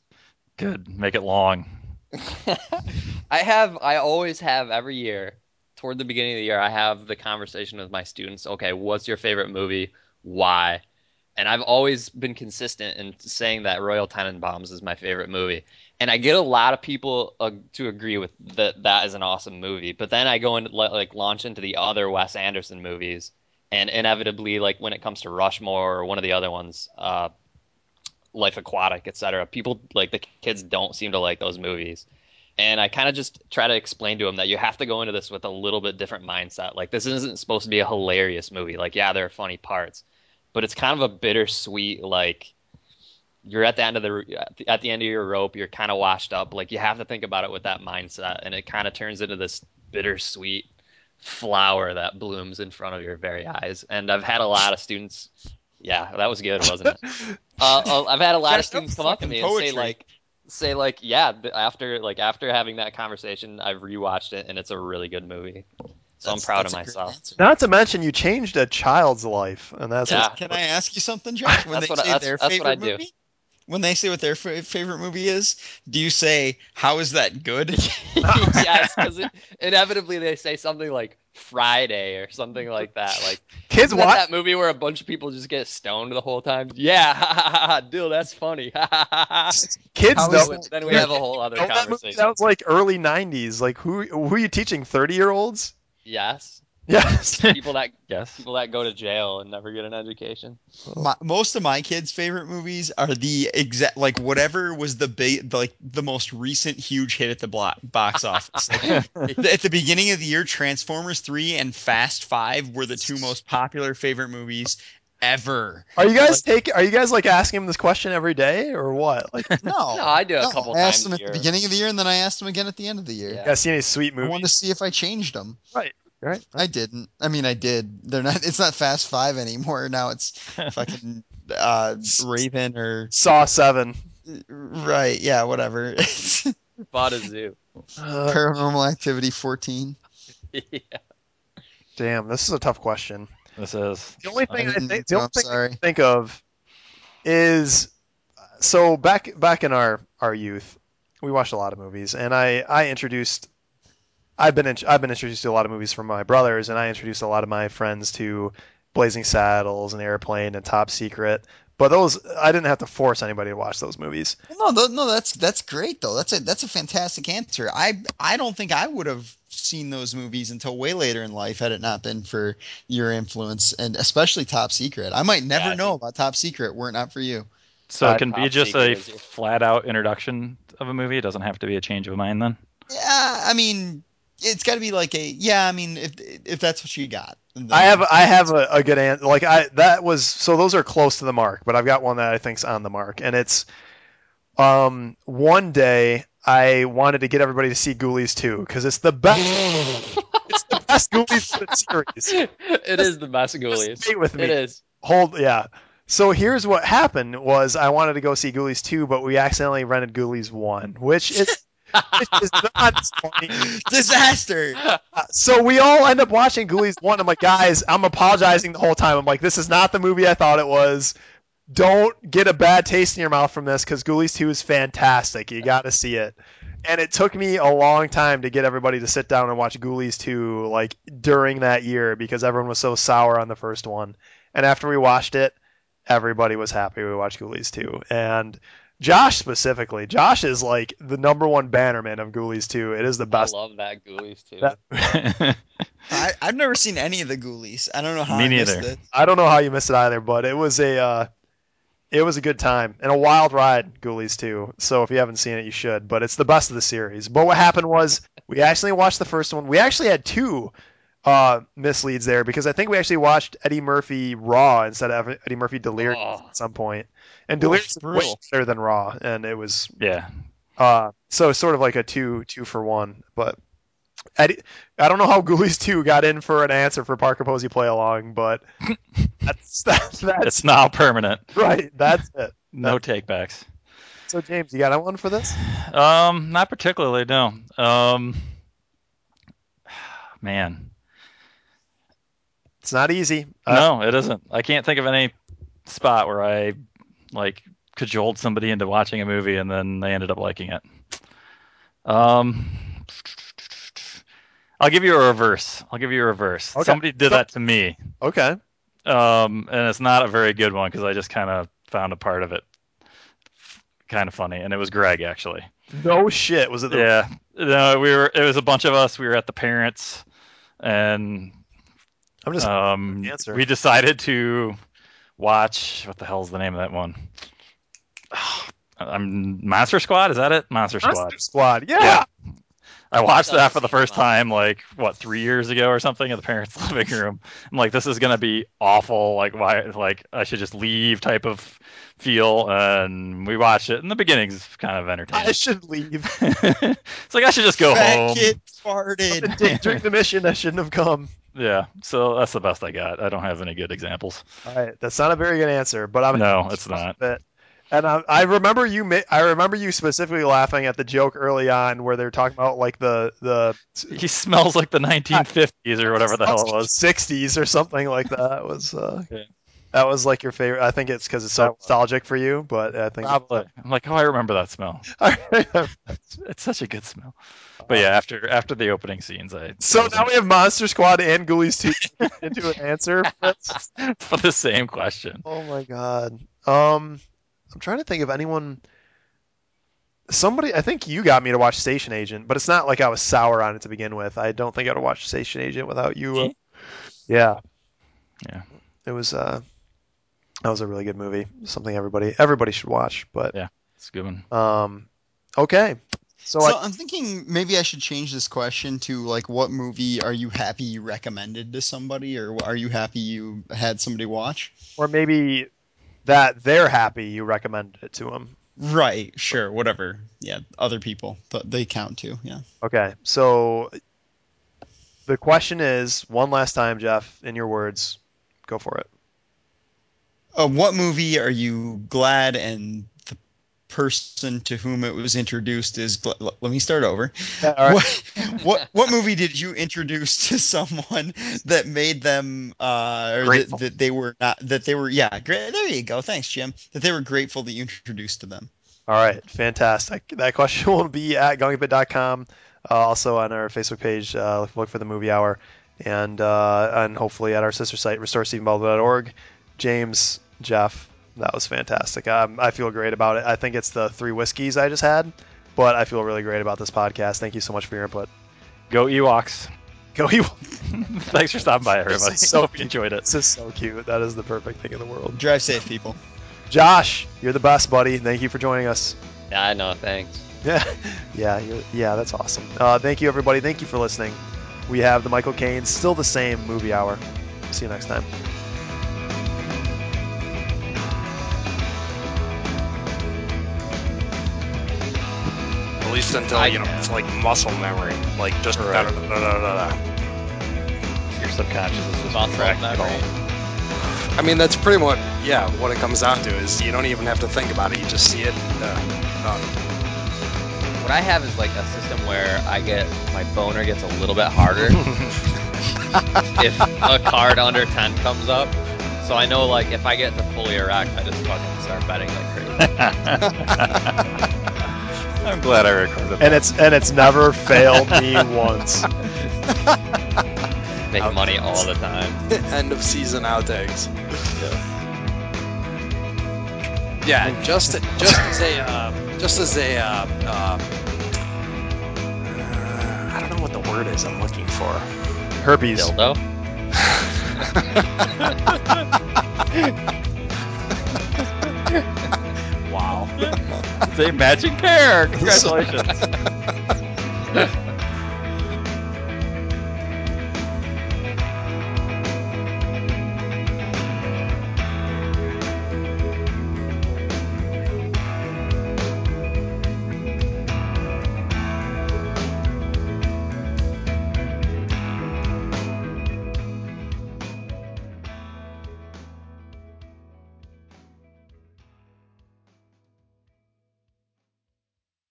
Speaker 2: Good. Make it long. <laughs>
Speaker 4: I have I always have every year toward the beginning of the year I have the conversation with my students. Okay, what's your favorite movie? Why? And I've always been consistent in saying that Royal Tenenbaums is my favorite movie. And I get a lot of people uh, to agree with that that is an awesome movie. But then I go and like launch into the other Wes Anderson movies and inevitably like when it comes to Rushmore or one of the other ones, uh Life Aquatic, etc. People like the kids don't seem to like those movies. And I kind of just try to explain to them that you have to go into this with a little bit different mindset. Like this isn't supposed to be a hilarious movie. Like yeah, there are funny parts, but it's kind of a bittersweet like you're at the end of the at the, end of your rope. You're kind of washed up. Like you have to think about it with that mindset, and it kind of turns into this bittersweet flower that blooms in front of your very eyes. And I've had a lot of students. Yeah, that was good, wasn't it? <laughs> Uh, uh, I've had a lot of students come up to
Speaker 3: fucking
Speaker 4: me and say like, say like, yeah, th- after like after having that conversation, I've rewatched it and it's a really good movie. So I'm proud of myself.
Speaker 1: Not to mention you changed a child's life, and that's
Speaker 4: Yeah.
Speaker 3: Can I ask you something, Josh? <laughs> When
Speaker 4: That's
Speaker 3: they
Speaker 4: what
Speaker 3: say
Speaker 4: that's-
Speaker 3: their
Speaker 4: that's what I
Speaker 3: favorite
Speaker 4: do.
Speaker 3: movie, when they say what their fa- favorite movie is, do you say, "How is that good"? <laughs>
Speaker 4: yes, because inevitably they say something like Friday or something like that. Like <laughs>
Speaker 1: kids
Speaker 4: isn't that,
Speaker 1: watch.
Speaker 4: that movie where a bunch of people just get stoned the whole time. Yeah, <laughs> dude, that's funny.
Speaker 1: Kids
Speaker 3: How
Speaker 1: don't.
Speaker 4: then we have a whole other
Speaker 1: know that movie?
Speaker 4: conversation.
Speaker 1: That was like early '90s. Like who who are you teaching? 30 year olds?
Speaker 4: Yes.
Speaker 1: Yes. <laughs>
Speaker 4: People that
Speaker 2: Yes.
Speaker 4: people that go to jail and never get an education.
Speaker 3: My, most of my kids' favorite movies are the exact like whatever was the ba- like the most recent huge hit at the blo- box <laughs> office. Like, at the beginning of the year, Transformers Three and Fast Five were the two most popular favorite movies ever.
Speaker 1: Are you guys taking? Are you guys like asking him this question every day or what? Like, <laughs>
Speaker 3: No,
Speaker 4: No, I do a
Speaker 3: no,
Speaker 4: couple
Speaker 3: I asked
Speaker 4: times
Speaker 3: them
Speaker 4: a
Speaker 3: at
Speaker 4: year.
Speaker 3: the beginning of the year, and then I asked them again at the end of the year.
Speaker 4: Yeah.
Speaker 1: guys see any sweet
Speaker 3: I
Speaker 1: movies?
Speaker 3: wanted to see if I changed them.
Speaker 1: Right. Right.
Speaker 3: I didn't. I mean, I did. They're not. It's not Fast Five anymore. Now it's <laughs> fucking uh, Raven or
Speaker 1: Saw Seven.
Speaker 3: right. Yeah, whatever. <laughs>
Speaker 4: Bought a zoo.
Speaker 1: Uh,
Speaker 3: Paranormal Activity 14. <laughs>
Speaker 4: yeah.
Speaker 1: damn, this is a tough question.
Speaker 2: This is.
Speaker 1: The only thing I,
Speaker 3: didn't
Speaker 1: think, the only
Speaker 3: I'm
Speaker 1: thing
Speaker 3: sorry.
Speaker 1: can think of is so back back in our our youth, we watched a lot of movies, and I I introduced. I've been in, I've been introduced to a lot of movies from my brothers, and I introduced a lot of my friends to Blazing Saddles and Airplane and Top Secret. But those I didn't have to force anybody to watch those movies.
Speaker 3: No, th- no, that's that's great though. That's a that's a fantastic answer. I I don't think I would have seen those movies until way later in life had it not been for your influence and especially Top Secret. I might never
Speaker 4: Yeah, I
Speaker 3: know
Speaker 4: think-
Speaker 3: about Top Secret were it not for you.
Speaker 2: So it can be just
Speaker 4: Secret
Speaker 2: a flat out introduction of a movie. It doesn't have to be a change of mind then.
Speaker 3: Yeah, I mean, it's got to be like a yeah. I mean, if if that's what you got,
Speaker 1: I have I have a, a good answer. Like I that was so those are close to the mark, but I've got one that I think's on the mark, and it's um one day I wanted to get everybody to see Ghoulies 2 because it's the best. <laughs> it's the best Ghoulies series.
Speaker 4: it is the best
Speaker 1: Just
Speaker 4: Ghoulies.
Speaker 1: wait with me.
Speaker 4: It is.
Speaker 1: Hold yeah. So here's what happened was I wanted to go see Ghoulies 2, but we accidentally rented Ghoulies 1, which is which is not funny. <laughs>
Speaker 3: disaster.
Speaker 1: Uh, so we all end up watching Ghoulies one. I'm like, guys, I'm apologizing the whole time. I'm like, this is not the movie I thought it was. Don't get a bad taste in your mouth from this because Ghoulies two is fantastic. You got to see it. And it took me a long time to get everybody to sit down and watch Ghoulies two, like during that year, because everyone was so sour on the first one. And after we watched it, everybody was happy we watched Ghoulies two. And Josh specifically, Josh is like the number one bannerman of Ghoulies two. It is the best.
Speaker 4: I love that Ghoulies too.
Speaker 1: That- <laughs>
Speaker 3: I, I've never seen any of the Ghoulies. I don't know how
Speaker 2: Me
Speaker 3: I missed
Speaker 2: neither.
Speaker 3: it.
Speaker 1: I don't know how you missed it either, but it was a uh, it was a good time and a wild ride, Ghoulies too. So if you haven't seen it, you should. But it's the best of the series. But what happened was we actually watched the first one. We actually had two uh, misleads there because I think we actually watched Eddie Murphy Raw instead of Eddie Murphy Delirious
Speaker 4: Oh.
Speaker 1: at some point. And Delirious is way better than Raw, and it was
Speaker 2: yeah.
Speaker 1: uh, so it's sort of like a two two for one. But Eddie, I don't know how <laughs> Ghoulies two got in for an answer for Parker Posey play along, but <laughs> that's <laughs> that's, that's
Speaker 2: It's now permanent.
Speaker 1: right. That's it.
Speaker 2: No takebacks.
Speaker 1: So James, you got one for this?
Speaker 2: Um, not particularly. No. Um, <sighs> man,
Speaker 1: It's not easy. Uh,
Speaker 2: no, it isn't. I can't think of any spot where I like cajoled somebody into watching a movie and then they ended up liking it. Um, I'll give you a reverse. I'll give you a reverse.
Speaker 1: Okay.
Speaker 2: Somebody did that to me.
Speaker 1: Okay.
Speaker 2: Um, and it's not a very good one because I just kind of found a part of it kind of funny, and it was Greg actually.
Speaker 1: No shit. Was it the
Speaker 2: Yeah, no, we were. It was a bunch of us. We were at the parents, and
Speaker 1: I'm just
Speaker 2: um,
Speaker 1: answer.
Speaker 2: we decided to watch. What the hell's the name of that one? <sighs> I'm Monster Squad. Is that it? Monster Squad.
Speaker 1: Monster Squad. Yeah.
Speaker 2: Yeah. I watched that for the first time, like what three years ago or something, in the parents' <laughs> living room. I'm like, this is gonna be awful. Like, why? Like, I should just leave. Type of feel. And we watched it. And the beginning's kind of entertaining.
Speaker 1: I should leave. <laughs>
Speaker 2: it's like I should just go
Speaker 3: Fat
Speaker 2: home.
Speaker 3: kid farted.
Speaker 1: During the mission, I shouldn't have come.
Speaker 2: Yeah. So that's the best I got. I don't have any good examples.
Speaker 1: All right, that's not a very good answer, but I'm
Speaker 2: No, it's not.
Speaker 1: But, and I, I remember you. ma- I remember you specifically laughing at the joke early on where they were talking about like the the
Speaker 2: He smells like the <laughs> 1950s or whatever the hell it was.
Speaker 1: 60s or something like that. It was uh,
Speaker 2: Yeah.
Speaker 1: That was like your favorite. I think it's because it's so
Speaker 2: That was-
Speaker 1: nostalgic for you, but I think
Speaker 2: Probably. I'm like, oh, I remember that smell. <laughs> It's such a good smell. But yeah, after after the opening scenes, I
Speaker 1: so now we have Monster Squad and Ghoulies 2 into an <laughs> answer. <laughs>
Speaker 2: For the same question.
Speaker 1: oh my god. Um, I'm trying to think of anyone. Somebody, I think you got me to watch Station Agent, but it's not like I was sour on it to begin with. I don't think I'd watch Station Agent without you. Uh, Yeah.
Speaker 2: Yeah.
Speaker 1: It was uh that was a really good movie. Something everybody everybody should watch. But
Speaker 2: Yeah. It's a good one.
Speaker 1: um okay. So,
Speaker 3: So
Speaker 1: I,
Speaker 3: I'm thinking maybe I should change this question to like, what movie are you happy you recommended to somebody, or are you happy you had somebody watch?
Speaker 1: or maybe that they're happy you recommended it to them.
Speaker 3: Right. Sure. Whatever. Yeah. Other people, but they count too. Yeah.
Speaker 1: Okay. So the question is one last time, Jeff, in your words, go for it.
Speaker 3: Uh, what movie are you glad and the person to whom it was introduced is? Gl- let me start over.
Speaker 1: Yeah, all right.
Speaker 3: What, what what movie did you introduce to someone that made them uh, or that, that they were not that they were yeah great there you go thanks Jim that they were grateful that you introduced to them.
Speaker 1: All right, fantastic. That question <laughs> will be at gongabit.com, uh, also on our Facebook page. Uh, look for the movie hour, and uh, and hopefully at our sister site, restorestephenbaldwin.org. James, Jeff, that was fantastic. Um, I feel great about it. I think it's the three whiskeys I just had, but I feel really great about this podcast. Thank you so much for your input.
Speaker 2: Go Ewoks.
Speaker 1: Go Ewoks. <laughs>
Speaker 2: Thanks for stopping by, <laughs> everybody.
Speaker 1: This so
Speaker 2: Hope you enjoyed it.
Speaker 1: This is so cute. That is the perfect thing in the world.
Speaker 3: Drive safe, people.
Speaker 1: Josh, you're the best, buddy. Thank you for joining us.
Speaker 4: Yeah, I know. Thanks. <laughs>
Speaker 1: Yeah, yeah, you're, yeah. That's awesome. Uh, thank you, everybody. Thank you for listening. We have the Michael Caine, still the same movie hour. See you next time.
Speaker 5: At least until
Speaker 4: I-
Speaker 5: you know it's like muscle memory, like just
Speaker 2: Right.
Speaker 5: da- da- da- da- da- da.
Speaker 2: Your subconscious is just
Speaker 4: Muscle
Speaker 2: tracking it
Speaker 4: memory.
Speaker 2: all.
Speaker 5: I mean, that's pretty much yeah. What it comes down to is you don't even have to think about it; you just see it. Uh, done.
Speaker 4: What I have is like a system where I get my boner gets a little bit harder <laughs> if a card under ten comes up. So I know like if I get to fully erect, I just fucking start betting like crazy. <laughs>
Speaker 2: I'm glad I recorded
Speaker 1: And it's and it's never failed me <laughs> once.
Speaker 4: Make money all the time. <laughs>
Speaker 5: End of season outtakes. Yeah, and just just as a uh, just as a uh, uh, I don't know what the word is I'm looking for.
Speaker 1: Herpes.
Speaker 4: Dildo. <laughs>
Speaker 2: It's a matching pair. Congratulations. <laughs> <laughs>